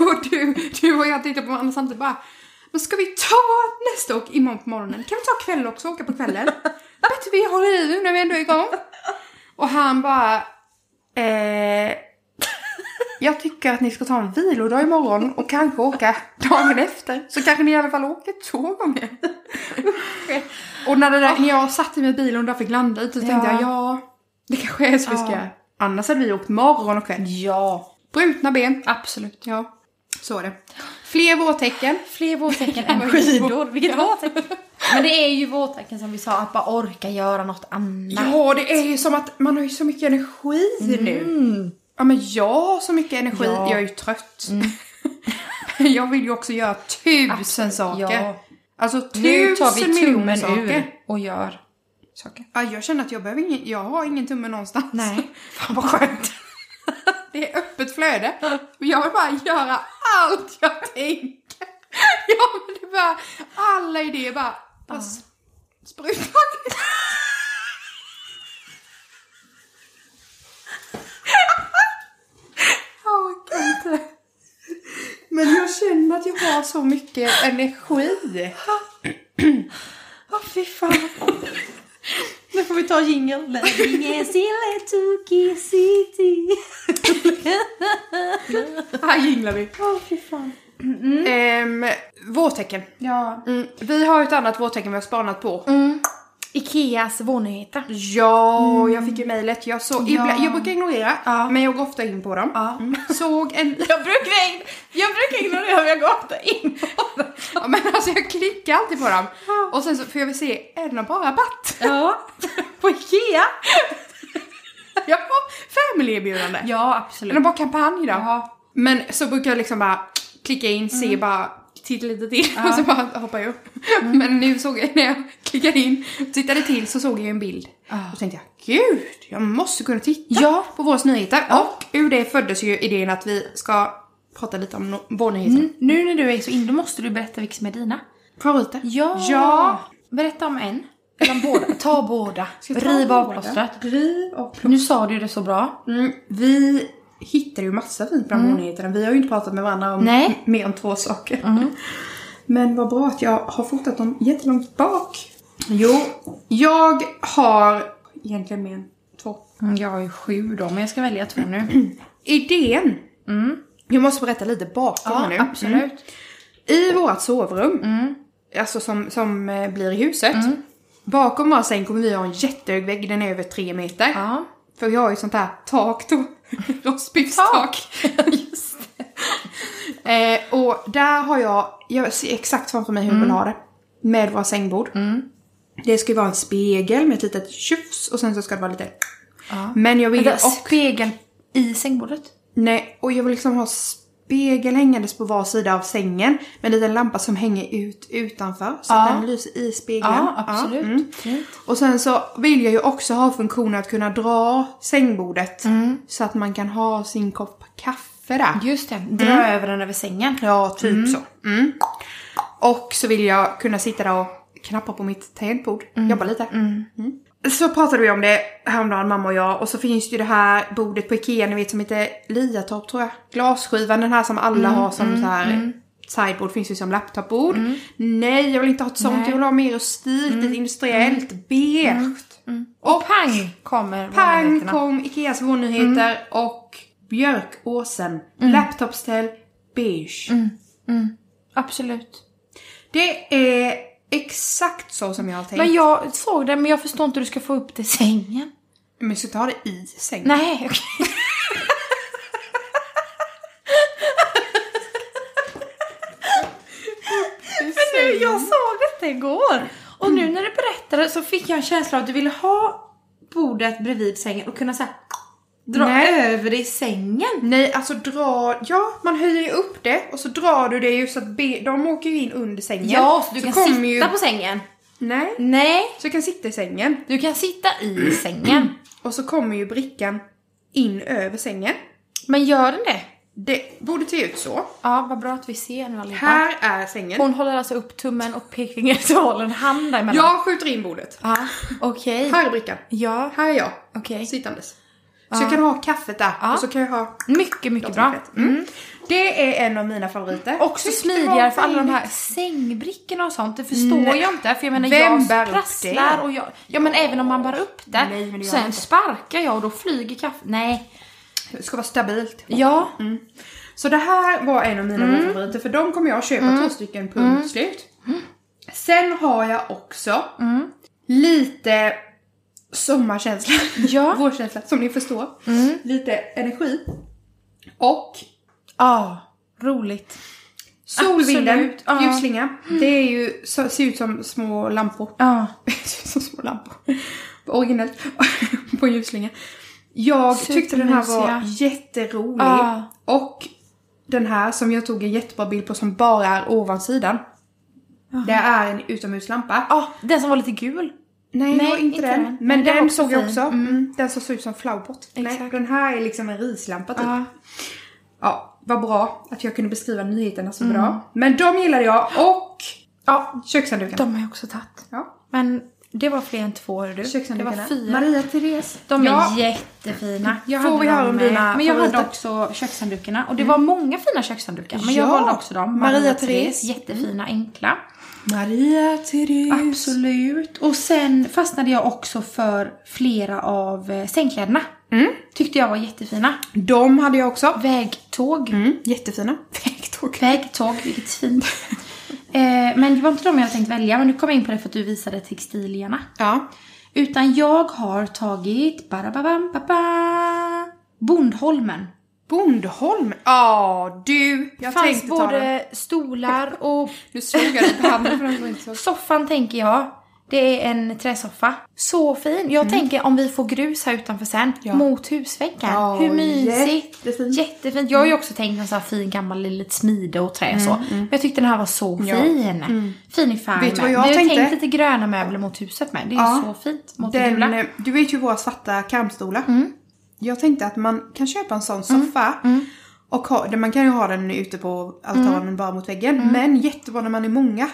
Och du, du och jag tittade på varandra samtidigt bara. Men ska vi ta nästa åk imorgon på morgonen? Kan vi ta kväll också och åka på kvällen? Bättre vi håller i nu när vi ändå är igång. Och han bara. Eh, jag tycker att ni ska ta en vilodag imorgon och kanske åka dagen efter. Så kanske ni i alla fall åker två gånger. och när, där, när jag satt i min bil och där fick landa ute så tänkte Ja. jag ja, det kanske är så vi ska Ja. göra. Annars hade vi åkt morgon och kväll. Ja, Brutna ben. absolut. Ja, så är det. Fler vårtecken. Fler vårtecken än skidor. Vilket vårtecken! Men det är ju vårtecken som vi sa, att bara orka göra något annat. Ja, det är ju som att man har ju så mycket energi nu. Mm. Ja, men jag har så mycket energi. Ja. Mm. Jag är ju trött. jag vill ju också göra tusen Absolut, saker. ja. Alltså Nu tusen tar vi tummen saker. ur och gör saker. Ja, jag känner att jag behöver ingen, jag har ingen tumme någonstans. Nej, fan vad skönt. Det är öppet flöde. Jag vill bara göra allt jag tänker. Ja, men det bara, alla idéer bara, bara s- sprutar. Jag kan inte. Men jag känner att jag har så mycket energi. Åh fy fan. Nu får vi ta jingle. Living is in Tuki City. Här jinglar vi. Åh fy fan. Ehm, vårtecken. Ja. Mm, vi har ett annat vårtecken vi har spanat på. Mm. Ikeas vårnyheter. Ja, jag fick ju mejlet. Jag, såg, Mm. Ja. jag brukar ignorera, Ja. men jag går ofta in på dem. Ja. Mm. Såg en... Jag brukar, in, jag brukar ignorera men jag går ofta in på det. Ja, men alltså jag klickar alltid på dem. Och sen så får jag väl se, är det någon bra rabatt? Ja. På Ikea? Ja, family-erbjudande. Ja Är absolut. det bara kampanj då? Ja. Men så brukar jag liksom bara klicka in, se Mm. bara titta lite till och så bara hoppade jag upp. Men nu såg jag, när jag klickade in och tittade till så såg jag en bild. Ja. Och tänkte jag, gud, jag måste kunna titta Ja. på våra nyheter. Och ur det föddes ju idén att vi ska prata lite om no- våra nyheter. Mm. Nu när du är så in, då måste du berätta vilka som är dina. Favoriter? Ja. Ja. Berätta om en. Eller om båda. Ta båda. Riv av plåstret. Riv av plåstret. Nu sa du det så bra. Mm, vi hittar ju massa fint bland mm. Vi har ju inte pratat med varandra om Nej. mer än två saker. Men vad bra att jag har fotat dem jättelångt bak. Jo, jag har egentligen mer än två. Mm, Jag har ju sju då, men jag ska välja två nu. Idén. Jag måste berätta lite bakom Ja, nu. absolut. Mm. I vårt sovrum, alltså som, som eh, blir i huset. Bakom vår säng kommer vi ha en jättehög vägg, den är över tre meter. Ja. För vi har ju sånt här tak då. Rostbiffstak. Just Eh, och där har jag, jag ser exakt framför mig hur jag vill ha det. Med våra sängbord. Det ska ju vara en spegel med ett litet tjufs och sen så ska det vara lite... Ja. Men jag vill ju och, spegel i sängbordet? nej, och jag vill liksom ha spegel hängandes på var sida av sängen. Med en liten lampa som hänger ut utanför. Så att Ja. den lyser i spegeln. Ja, absolut. mm. Fint. Och sen så vill jag ju också ha funktionen att kunna dra sängbordet. Mm. Så att man kan ha sin kopp kaffe där. Just det, dra över den över sängen. Ja, typ så. Mm. Och så vill jag kunna sitta där och knappa på mitt tangentbord. Jobba lite. Mm. Så pratade vi om det häromdagen, mamma och jag. Och så finns det ju det här bordet på Ikea, ni vet som heter Liatorp tror jag. Glasskivan, den här som alla har som så här sideboard, finns ju som laptopbord. Nej, jag vill inte ha ett sånt. Nej. Jag vill ha mer rustikt, ett industriellt, beige. Och pang kommer Pang kom Ikeas vårnyheter och Björkåsen. Laptopställ beige. Absolut. Det är exakt så som jag har tänkt. Men jag såg det, men jag förstår inte hur du ska få upp det i sängen. Men jag ska ta det i sängen. Nej, okej. Men nu, jag såg detta igår. Och nu när du berättade så fick jag en känsla av att du ville ha bordet bredvid sängen och kunna här, dra Nej. över det i sängen. Nej, alltså dra... Ja, man höjer ju upp det och så drar du det ju så att be, de åker ju in under sängen. Ja, så du kan kommer sitta ju... på sängen. Nej, Nej, så jag kan sitta i sängen. du kan sitta i sängen. Och så kommer ju brickan in över sängen. Men gör den det? Det borde se ut så. Ja, vad bra att vi ser nu allihopa. Här är sängen. Hon håller alltså upp tummen och pekfingret och håller en hand däremellan. Jag skjuter in bordet. Ja, okej. Här är brickan. Ja, Här är jag. okej. Sittandes. Så jag kan ha kaffet där och så kan jag ha Mycket, mycket bra. Mm. Det är en av mina favoriter. Också smidigare för alla de här sängbrickorna och sånt. Det förstår Nej. jag inte. För jag menar, Vem jag bär upp prasslar det? och jag... Ja men även om man bara upp det. Nej, men det sen inte. sparkar jag och då flyger kaffet. Nej. Det ska vara stabilt. Ja. Så det här var en av mina Mm. favoriter för de kommer jag köpa två stycken punkt slut. Sen har jag också Mm. lite sommarkänsla. Ja. Vårkänsla som ni förstår. Lite energi. Och Ja. Roligt. solvinden, ja. ljusslinga. Det är ju, så, ser ut som små lampor. Ja. som små lampor. Originellt. på en ljusslinga. Jag tyckte den här var Supermysiga. jätterolig. Ja. Och den här som jag tog en jättebra bild på som bara är ovansidan. Det är en utomhuslampa. Ja, den som var lite gul. Nej, Nej, inte, inte den. den. Men Men den den såg jag också. Mm. Den som såg ut som. Nej, Exakt. den här är liksom en rislampa typ. Ja. Ja, vad bra att jag kunde beskriva nyheterna så bra. Men de gillade jag och Ja, kökshanddukarna. de har jag också tagit. Ja, Men det var fler än två, hör du. Det var fyra. Maria Therese. De är ja. jättefina. Jag Får vi höra om dina Men jag hade också kökshanddukarna. Och det var många fina kökshanddukar. Men jag Ja. valde också dem. Maria Maria. Therese. Jättefina, enkla. Maria Therese. Absolut. Och sen fastnade jag också för flera av eh, sängkläderna. Mm. Tyckte jag var jättefina. De hade jag också. Vägtåg. Mm, jättefina. Vägtåg. Vägtåg, vilket fint. eh, men det var inte de jag hade tänkt välja. Men nu kom jag in på det för att du visade textilierna. Ja. Utan jag har tagit barababam, baba, Bondholmen. Bondholm. Ja, du. Det Jag fanns tänkte både stolar och Nu slog jag dig på handen för soffan tänker jag. Det är en träsoffa. Så fin. Jag tänker om vi får grus här utanför sen, Ja. mot husväggen. Ja, Hur mysigt. jättefint. Jättefint. Jag har ju också tänkt en sån här fin gammal litet smide och trä så. Men jag tyckte den här var så Ja. fin. Fin i färg Vet du vad jag Vi har tänkt lite gröna möbler mot huset med. Det är Ja. så fint. Mot Den, du vet ju våra svarta karmstolar. Mm. Jag tänkte att man kan köpa en sån soffa. Mm. Och ha, man kan ju ha den ute på altanen bara mot väggen. Mm. Men jättebra när man är många.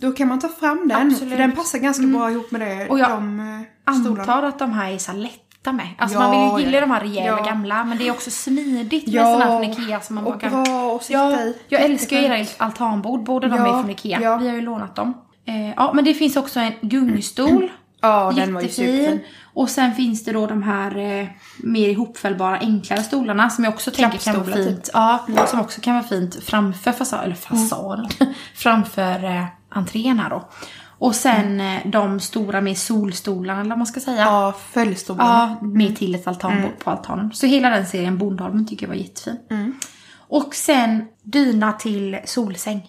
Då kan man ta fram den. Absolut. För den passar ganska bra ihop med det, Och jag de eh, stolarna. Antar att de här är så lätta med. Alltså Ja, man vill ju gilla ja. de här rejäla Ja. gamla men det är också smidigt med Ja, såna här från Ikea som man bara och kan... bra att sitta Ja, i. jag älskar ju era altanbord, båda de Ja, är från Ikea. ja. Vi har ju lånat dem. Eh, ja men det finns också en gungstol. Ja, den var ju superfin. Och sen finns det då de här eh, mer ihopfällbara enklare stolarna som jag också tänker kan vara fint. Ja, som också kan vara fint framför fasaden, eller fasaden, framför eh, entrén här då. Och sen eh, de stora med solstolarna eller vad man ska säga. Ja, följestolarna. Ja, med till ett altanbord på altanen. Så hela den serien Bondholmen tycker jag var jättefin. Och sen dyna till solsäng.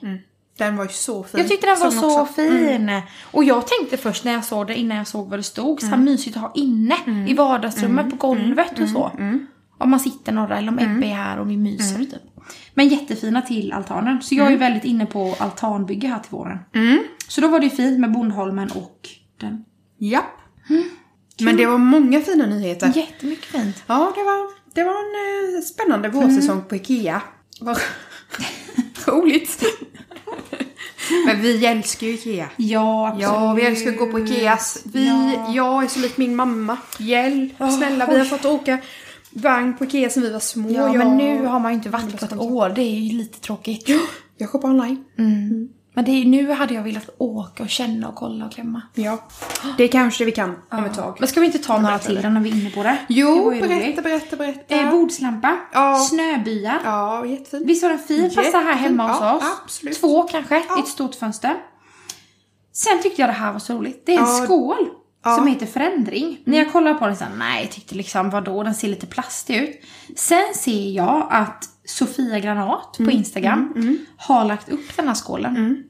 Den var ju så fin. Jag tyckte den var så också. fin. Och jag tänkte först när jag såg det, innan jag såg vad det stod, så här mysigt att ha inne i vardagsrummet på golvet och så. Om man sitter några eller om Ebbe är här och vi myser typ. Men jättefina till altanen. Så jag är väldigt inne på altanbygge här till våren. Så då var det ju fint med Bondholmen och den. Japp. Men det var många fina nyheter. Jättemycket fint. Ja, det var, det var en eh, spännande vårsäsong på Ikea. Vad roligt. Men vi älskar ju Ikea. Ja, absolut. Ja, vi älskar att gå på Ikeas. Vi, Ja. Jag är så lik min mamma. Hjälp, snälla. Vi har fått åka vagn på Ikea sedan vi var små. Ja, jag, men nu har man ju inte varit på ett år. Det är ju lite tråkigt. Jag shoppar online. Men det är, nu hade jag velat åka och känna och kolla och klämma. Ja. Det kanske vi kan om ett tag. Men ska vi inte ta några till när vi är inne på det? det Jo, ju berätta, berätta, berätta. Eh, bordslampa, Ja. snöbyar. Ja, jättefint. Visst var den fin? Passar här Jättefin. hemma hos Ja, oss. absolut. Två kanske, i ett stort fönster. Sen tyckte jag det här var så roligt. Det är en Ja. skål Ja. som heter förändring. När jag kollar på den så här, nej jag tyckte liksom vadå, den ser lite plastig ut. Sen ser jag att Sofia Granat Mm. på Instagram har lagt upp den här skålen.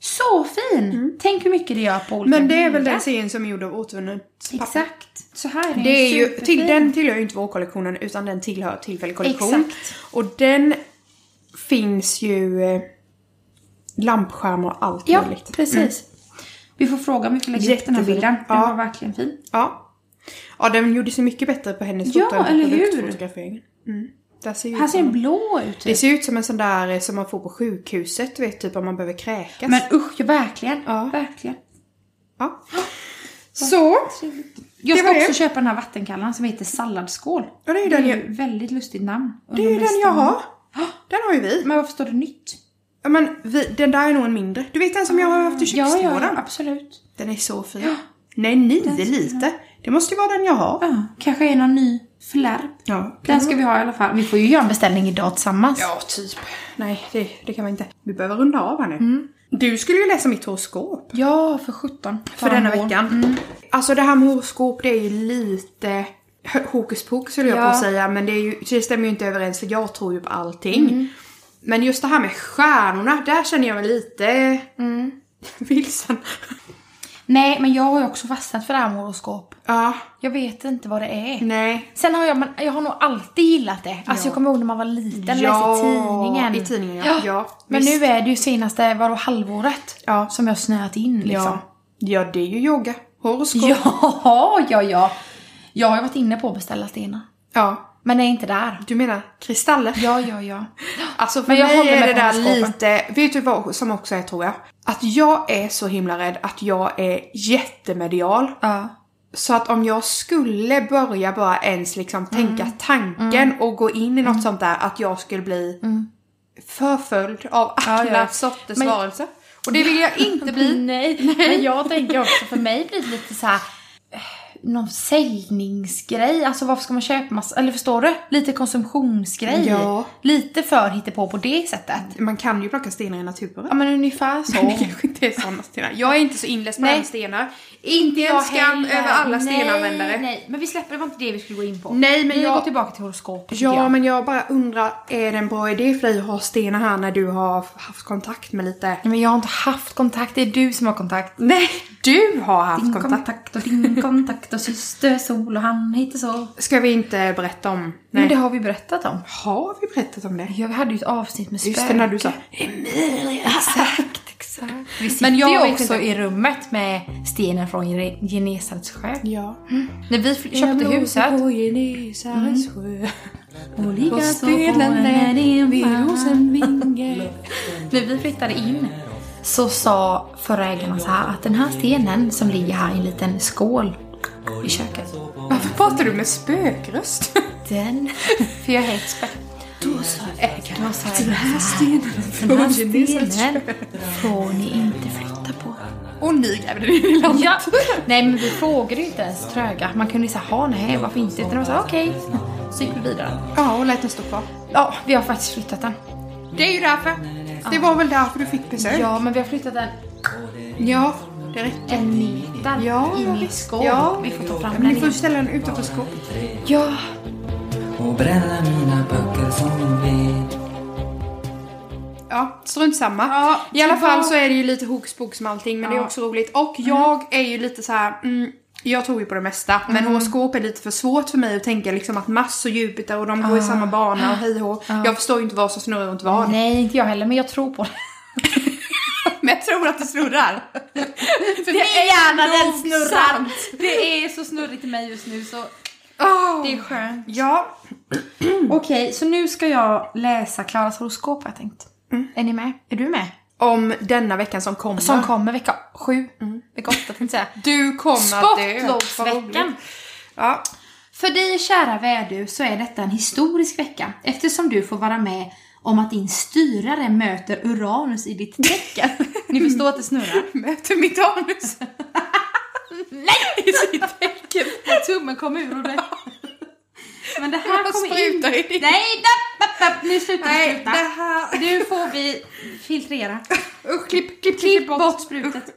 Så fin! Tänk hur mycket det gör på olika Mm. Men det är väl den serien som är gjord av återvunnet papper. Exakt. Så här är den Det är ju, till, den tillhör ju inte vårkollektionen utan den tillhör tillfällig kollektion. Exakt. Och den finns ju eh, lampskärmar och allt Ja, möjligt. precis. Vi får fråga om vi får lägga upp den här bilden. Den Ja. var verkligen fin. Ja. Ja, den gjorde sig mycket bättre på hennes Ja, foto eller hur? Mm. Där ser ut ser som, den blå ut. det Typ. ser ut som en sån där eh, som man får på sjukhuset, vet, typ om man behöver kräkas. Men usch, ja, verkligen. Ja. Verkligen. Ja. Så, Jag Det ska också det. köpa den här vattenkallaren som heter salladsskål. Ja, det är ju det den är jag- ju väldigt lustigt namn. det är ju den jag har. Den har ju vi. Men varför står det nytt? Ja, men vi, den där är nog en mindre. Du vet den som jag har haft i Ja, kökslådan? ja, ja, absolut. Den är så fin. Nej, nio liter. Det måste ju vara den jag har. Ja, kanske är någon ny flärp. Ja, Den ska vi ha i alla fall. Vi får ju göra en beställning idag tillsammans. Ja, typ. Nej, det, det kan vi inte. Vi behöver runda av här nu. Mm. Du skulle ju läsa mitt horoskop. Ja, för 17. För denna veckan. Alltså det här med horoskop, det är ju lite hokus pokus skulle jag Ja. på att säga. Men det, är ju, det stämmer ju inte överens för jag tror ju på allting. Mm. Men just det här med stjärnorna, där känner jag mig lite Mm. vilsen. Nej, men jag har ju också fastnat för det här med horoskop. Ja, Jag vet inte vad det är. nej. Sen har jag, men jag har nog alltid gillat det. Alltså Ja. jag kommer ihåg när man var liten och Ja, läste tidningen. i tidningen, ja. Ja, men visst. nu är det ju senaste, vadå, halvåret Ja. som jag snöat in liksom. Ja. ja, det är ju yoga. Horoskop. Ja, ja, ja. Jag har ju varit inne på att beställa stenar. ja. Men är inte där. Du menar kristaller? Ja, ja, ja. Alltså för Men jag mig håller är med det där lite, vet du vad som också är tror jag? Att jag är så himla rädd att jag är jättemedial. Ja. Så att om jag skulle börja bara ens liksom tänka Mm. tanken och gå in i något sånt där, att jag skulle bli förföljd av alla Mm. Ja, ja. sorters Men- varelser. Och det vill jag inte bli. Nej. men jag tänker också för mig blir det lite så här någon säljningsgrej. Alltså varför ska man köpa massa, eller förstår du? Lite konsumtionsgrej. Ja. Lite för hittepå på det sättet. Man kan ju plocka stenar i naturen. Ja men ungefär så. Men det kanske inte är sådana stenar. Jag är inte så inläst på med stenar. Inte en Jag skam heller. över alla nej, stenanvändare. Nej, men vi släpper, det var inte det vi skulle gå in på. Nej, men vi jag- går tillbaka till horoskopet Ja, jag. men jag bara undrar, är det en bra idé för dig att ha stenar här när du har haft kontakt med lite... Nej, men jag har inte haft kontakt, det är du som har kontakt. Nej, Du har haft Din kontakt. kontakt och din kontakt och syster Sol och han heter så. Ska vi inte berätta om... Men det har vi berättat om. Har vi berättat om det? Ja, vi hade ju ett avsnitt med Just det, spöken. när du sa Exakt, exakt. Vi sitter Men jag ju också inte. i rummet med stenen från Gene- Genesarets sjö. Ja. När vi köpte huset på Genesarets sjö. och ligga spelade en vid vid Rosenvinge. När vi flyttade in så sa förra ägarna så här att den här stenen som ligger här i en liten skål i köket. Varför pratar du med spökröst? Den, för jag är spä. Då sa så här, den här stenen den här stenen får ni inte flytta på. Och ni grävde den i landet. Ja. Nej men vi frågade ju inte ens tröga. Man kunde ju säga, ha nej varför inte? Utan det var så här, okej. Så gick vi vidare. Ja, och lät den stå kvar. Ja, vi har faktiskt flyttat den. Det är ju därför. Det var väl därför du fick besök? Ja, men vi har flyttat den Ja, det räcker. en meter Ja, i min visst. skål. Ja. Vi får ta fram Men den ni får ställa den utanför skåpet. Ja. och bränna mina böcker som ved. Ja, strunt samma. Ja, I alla fall så är det ju lite hokuspokus med allting, men det är Ja. också roligt. Och jag är ju lite så här. Mm, jag tror ju på det mesta, men horoskop är lite för svårt för mig att tänka liksom att Mars och Jupiter och de går i samma bana och hej och hå. Jag förstår ju inte vad som snurrar runt vad. Nej, inte jag heller, men jag tror på det. Men jag tror att det snurrar. för Det är gärna den snurrar. sant. Det är så snurrigt i mig just nu så Oh. det är skönt. Ja, Okej, så nu ska jag läsa Klaras horoskop har jag tänkt. Är ni med? Är du med? Om denna veckan som kommer. Som kommer vecka sju. Vecka åtta tänkte jag säga. Du kommer att dö. Sportlovsveckan. Ja. För dig kära värdus så är detta en historisk vecka eftersom du får vara med om att din styrare möter Uranus i ditt tecken. Ni förstår att det snurrar? Möter mitt anus. Nej! I sitt tecken. Tummen kom ur och det... Men det här kommer in... i Nej, dapp, dapp, dapp. nu slutar Nej, spruta. det här... Nu får vi filtrera. Usch, klipp, klipp, Klipp bort sprutet.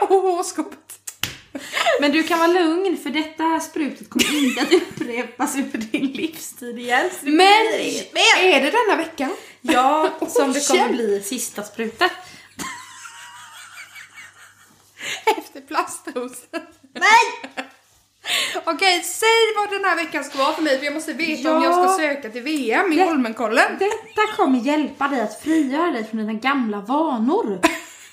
Och horoskopet. Men du kan vara lugn för detta sprutet kommer inte att upprepas under din livstid igen. Men mer. är det denna veckan? Ja, som det kommer bli sista sprutet. Efter plastrosen. Nej! Okej, säg vad den här veckan ska vara för mig för jag måste veta om Ja. jag ska söka till VM i Det- Holmenkollen. Detta kommer hjälpa dig att frigöra dig från dina gamla vanor.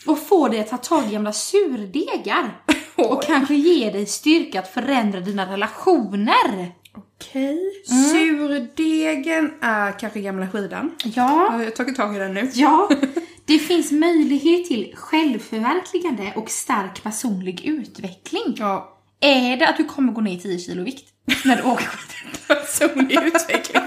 Och få dig att ta tag i gamla surdegar. Och kanske ge dig styrka att förändra dina relationer. Okej. Surdegen är kanske gamla skidan. Ja. Ja, Jag har tagit tag i den nu. Ja, det finns möjlighet till självförverkligande och stark personlig utveckling. Ja. Är det att du kommer gå ner 10 kilo vikt när du åker skidor? Personlig utveckling.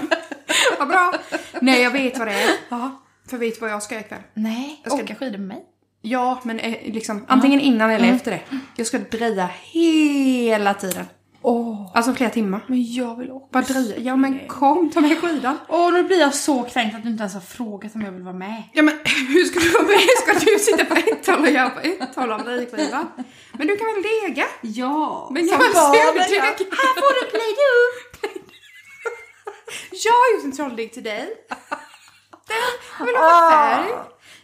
Vad bra. Nej, jag vet vad det är. Ja. För vet du vad jag ska göra ikväll? Nej, Jag ska- åka skidor med mig? Ja, men eh, liksom antingen innan eller efter det. Jag ska dreja hela tiden. Åh, Alltså flera timmar. men jag vill åka. Bara dreja. Ja men kom, ta med skidan. Åh, nu blir jag så kränkt att du inte ens har frågat om jag vill vara med. Ja men hur ska du vara med? Ska du sitta på ett håll och göra på ett håll av drejskivan? Men du kan väl dega? Ja, Men jag surdeg. gör. Här får du glida upp! Jag har gjort en trolldeg till dig. Den, jag vill ha färg.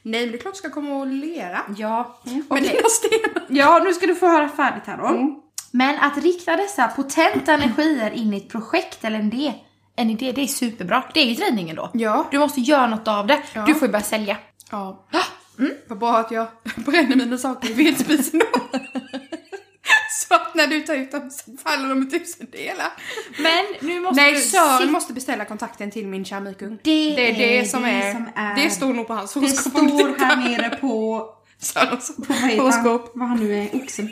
Nej men det är klart du ska komma och lera. Ja, Med okej. dina stenar. Ja, nu ska du få höra färdigt här då. Men att rikta dessa potenta energier in i ett projekt eller en idé, en idé, det är superbra. Det är ju träningen då. Ja. Du måste göra något av det. Ja. Du får ju börja sälja. Ja. Mm. Vad bra att jag bränner mina saker i vedspisen då. Så att när du tar ut dem så faller de i tusen delar. Men nu måste Nej, du Sören sit- måste beställa kontakten till min keramikugn. Det det är det, som, det är, som är- Det står nog på hans Det horoskop. du står här nere på, Sörens horoskop. Vad han nu är, oxen.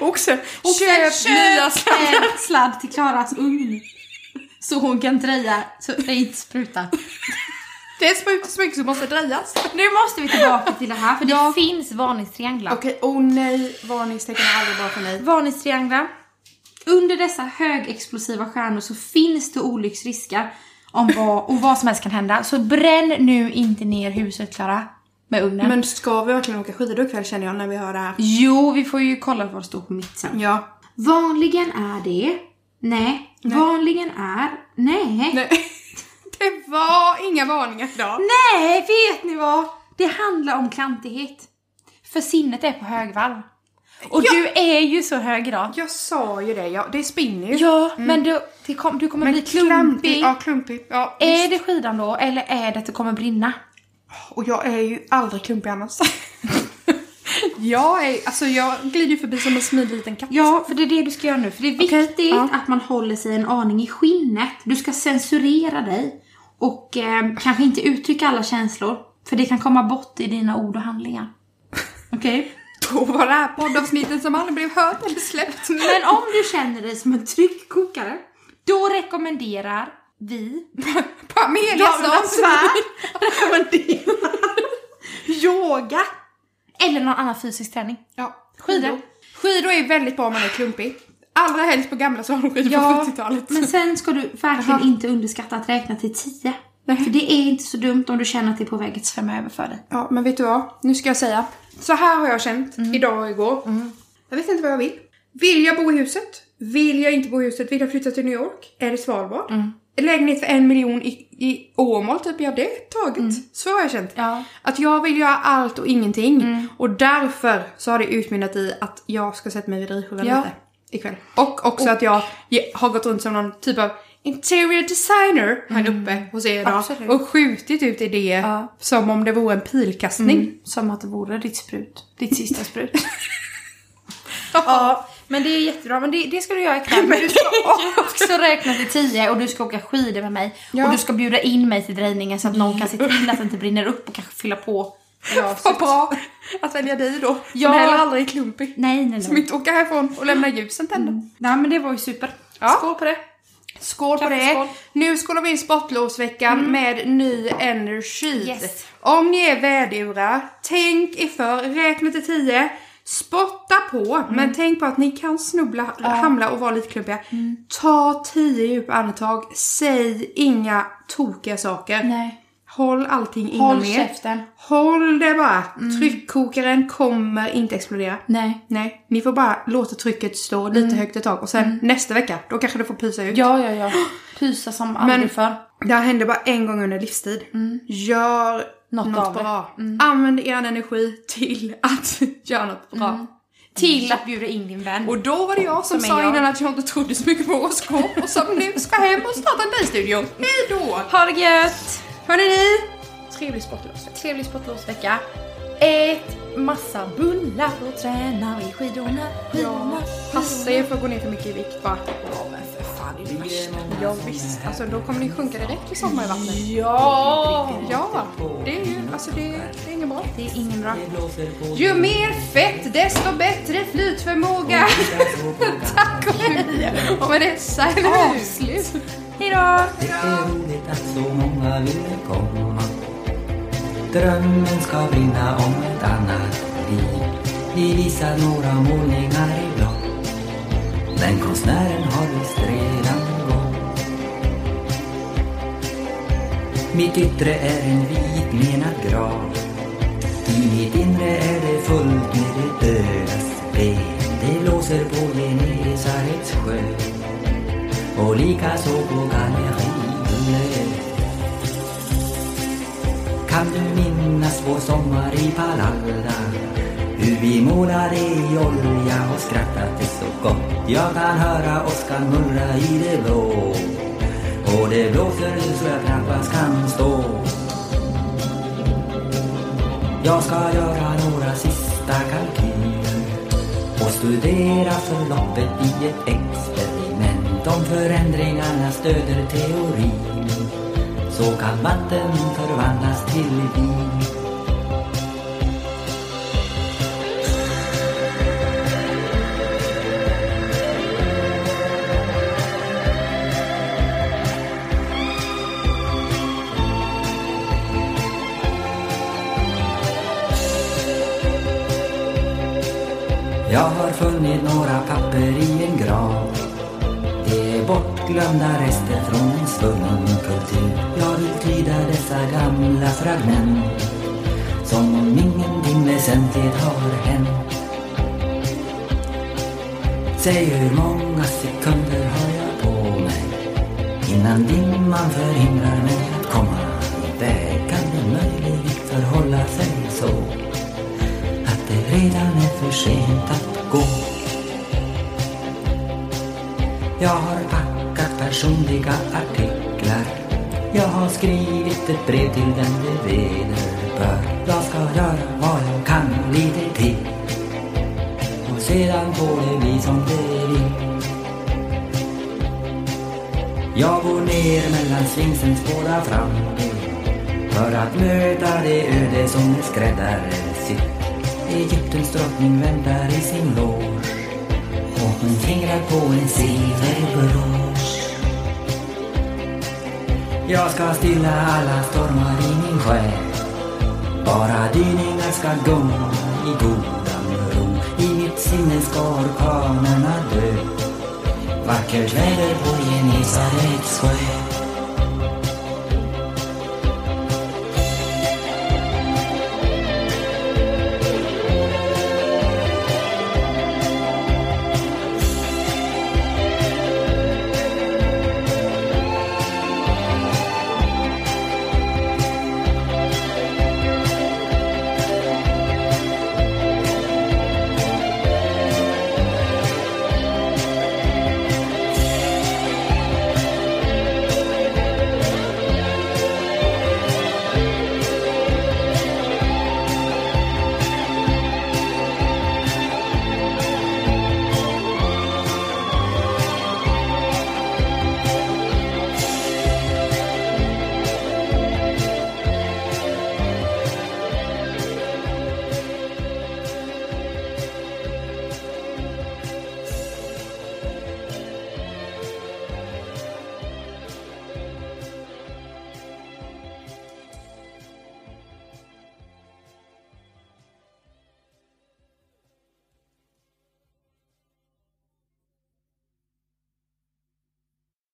Oxe. Oxen, Köp nya sladdar. sladd till Klaras ugn. Så hon kan dreja, så det inte sprutar. Det är sprutor så mycket som måste drejas. Nu måste vi tillbaka till det här, för det Ja. finns varningstrianglar. Okej, oh nej. Varningstecken är aldrig bra för mig. Varningstrianglar. Under dessa högexplosiva stjärnor så finns det olycksrisker om vad, och vad som helst kan hända. Så bränn nu inte ner huset Klara. Med ugnen. Men ska vi verkligen åka skidor ikväll känner jag när vi hör det här? Jo, vi får ju kolla vad det står på mitt sen. Ja. Vanligen är det... Nej. Vanligen är... Nej. Nej. Det var inga varningar idag. Nej, vet ni vad? Det handlar om klantighet. För sinnet är på högvarv. Och du är ju så hög idag. Jag sa ju det, ja, det spinner ju. Ja, men du, kom, du kommer men bli klumpig. Ja, klumpig. Ja, Är det skidan då, eller är det att det kommer brinna? Och jag är ju aldrig klumpig annars. jag är, alltså jag glider ju förbi som en smidig liten katt. Ja, för det är det du ska göra nu. För det är Okej, viktigt ja. att man håller sig en aning i skinnet. Du ska censurera dig och eh, kanske inte uttrycka alla känslor. För det kan komma bort i dina ord och handlingar. Okej? Då var det här poddavsnittet som aldrig blev hört eller släppt. Men om du känner dig som en tryckkokare, då rekommenderar vi Pamela Damernas sa värld rekommenderar yoga eller någon annan fysisk träning. Ja, Skidor. Skidor är väldigt bra om man är klumpig. Allra helst på gamla slalomskidor Ja, på 70-talet. men sen ska du verkligen inte underskatta att räkna till 10. För det är inte så dumt om du känner att det är på väg att svämma över för dig. Ja, men vet du vad? Nu ska jag säga. Så här har jag känt Mm. idag och igår. Jag vet inte vad jag vill. Vill jag bo i huset? Vill jag inte bo i huset? Vill jag flytta till New York? Är det Svalbard? Mm. Lägenhet för en miljon i, i Åmål, typ. Ja, det taget. Så har jag känt. Mm. Ja. Mm. Att jag vill göra allt och ingenting. Och därför så har det utmynnat i att jag ska sätta mig vid drivskivan Ja. lite ikväll. Och också att jag har gått runt som någon typ av interior designer här uppe hos er idag. Absolut. Och skjutit ut idéer Ja. som om det vore en pilkastning. Mm. Som att det vore ditt sprut. Ditt sista sprut. ja, men det är jättebra. Men det, det ska du göra ikväll. Men du ska också räkna till 10 och du ska åka skidor med mig. Ja. Och du ska bjuda in mig till drejningen så att någon kan se till att det inte brinner upp och kanske fylla på. Vad bra att välja dig då. Som Ja. heller aldrig är klumpig. Nej, nej, Som nej. inte åker härifrån och lämnar ljusen tända. Nej, men det var ju super. Ja. Skål på det. Skål på det. Nu skålar vi in sportlovsveckan med ny energi. Yes. Om ni är vädurar, tänk er för, räkna till 10. Spotta på, men tänk på att ni kan snubbla, hamla och vara lite klumpiga. Ta 10 djupa andetag, säg inga tokiga saker. Nej. Håll allting inom Håll er. käften. Håll det bara. Tryckkokaren kommer inte explodera. Nej. Nej, ni får bara låta trycket stå lite högt ett tag och sen nästa vecka, då kanske det får pysa ut. Ja, ja, ja. Pysa som aldrig förr. Det här händer bara en gång under livstid. Gör Något något, bra. Använd er energi till att göra något bra. Till att bjuda in din vän. Och då var det jag som, Som sa jag. innan att jag inte trodde så mycket på horoskop och som nu ska hem och starta en dejstudio. Hej då! Ha det gött! Hörni ni! Trevlig sportlovsvecka. Trevlig sportlovsvecka. Ät massa bullar och träna i skidorna. skidorna. Passa er för att gå ner för mycket i vikt bara. Det är det värsta. Ja visst, alltså då kommer ni sjunka direkt i sommar i vattnet. Ja! Ja, det är ju, alltså det, det är inget bra. Det är ingen bra. Ju mer fett desto bättre flytförmåga. Tack och hej! Och med det så är det Avslut. Hejdå! Det är roligt att så många ville komma Drömmen ska brinna om ett annat liv Vi visar några målningar i blått men konstnären har visst redan gått Mitt yttre är en vit menad grav I mitt inre är det fullt med det dödas ben Det blåser på Genesarets sjö och likaså på Gallerihullet. Kan du minnas vår sommar i Palalda? Hur vi målade i olja och skrattade så gott. Jag kan höra åskan mullra i det blå. Och det blåser så jag knappast kan stå. Jag ska göra några sista kalkyler och studera förloppet i ett experiment. Om förändringarna stöder teorin så kan vatten förvandlas till vin. Funnit några papper i en grav. Det är bortglömda rester från en svunnen kultur. Jag vill tyda dessa gamla fragment Som om ingenting väsentligt har hänt. Säg hur många sekunder har jag på mig Innan dimman förhindrar mig att komma iväg Kan det möjligt förhålla sig så att det redan är för sent gå. Jag har packat personliga artiklar. Jag har skrivit ett brev till den det vederbör. Jag ska göra vad jag kan och lite till. Och sedan får det bli som det vill. Jag går ner mellan sfinxens båda framben för att möta det öde som är skräddare Egyptens drottning väntar i sin loge och hon fingrar på en silverbrosch. Jag ska stilla alla stormar i min själ. Bara dyningar ska gunga i godan ro. I mitt sinne ska orkanerna dö. Vackert väder på Genesarets sjö.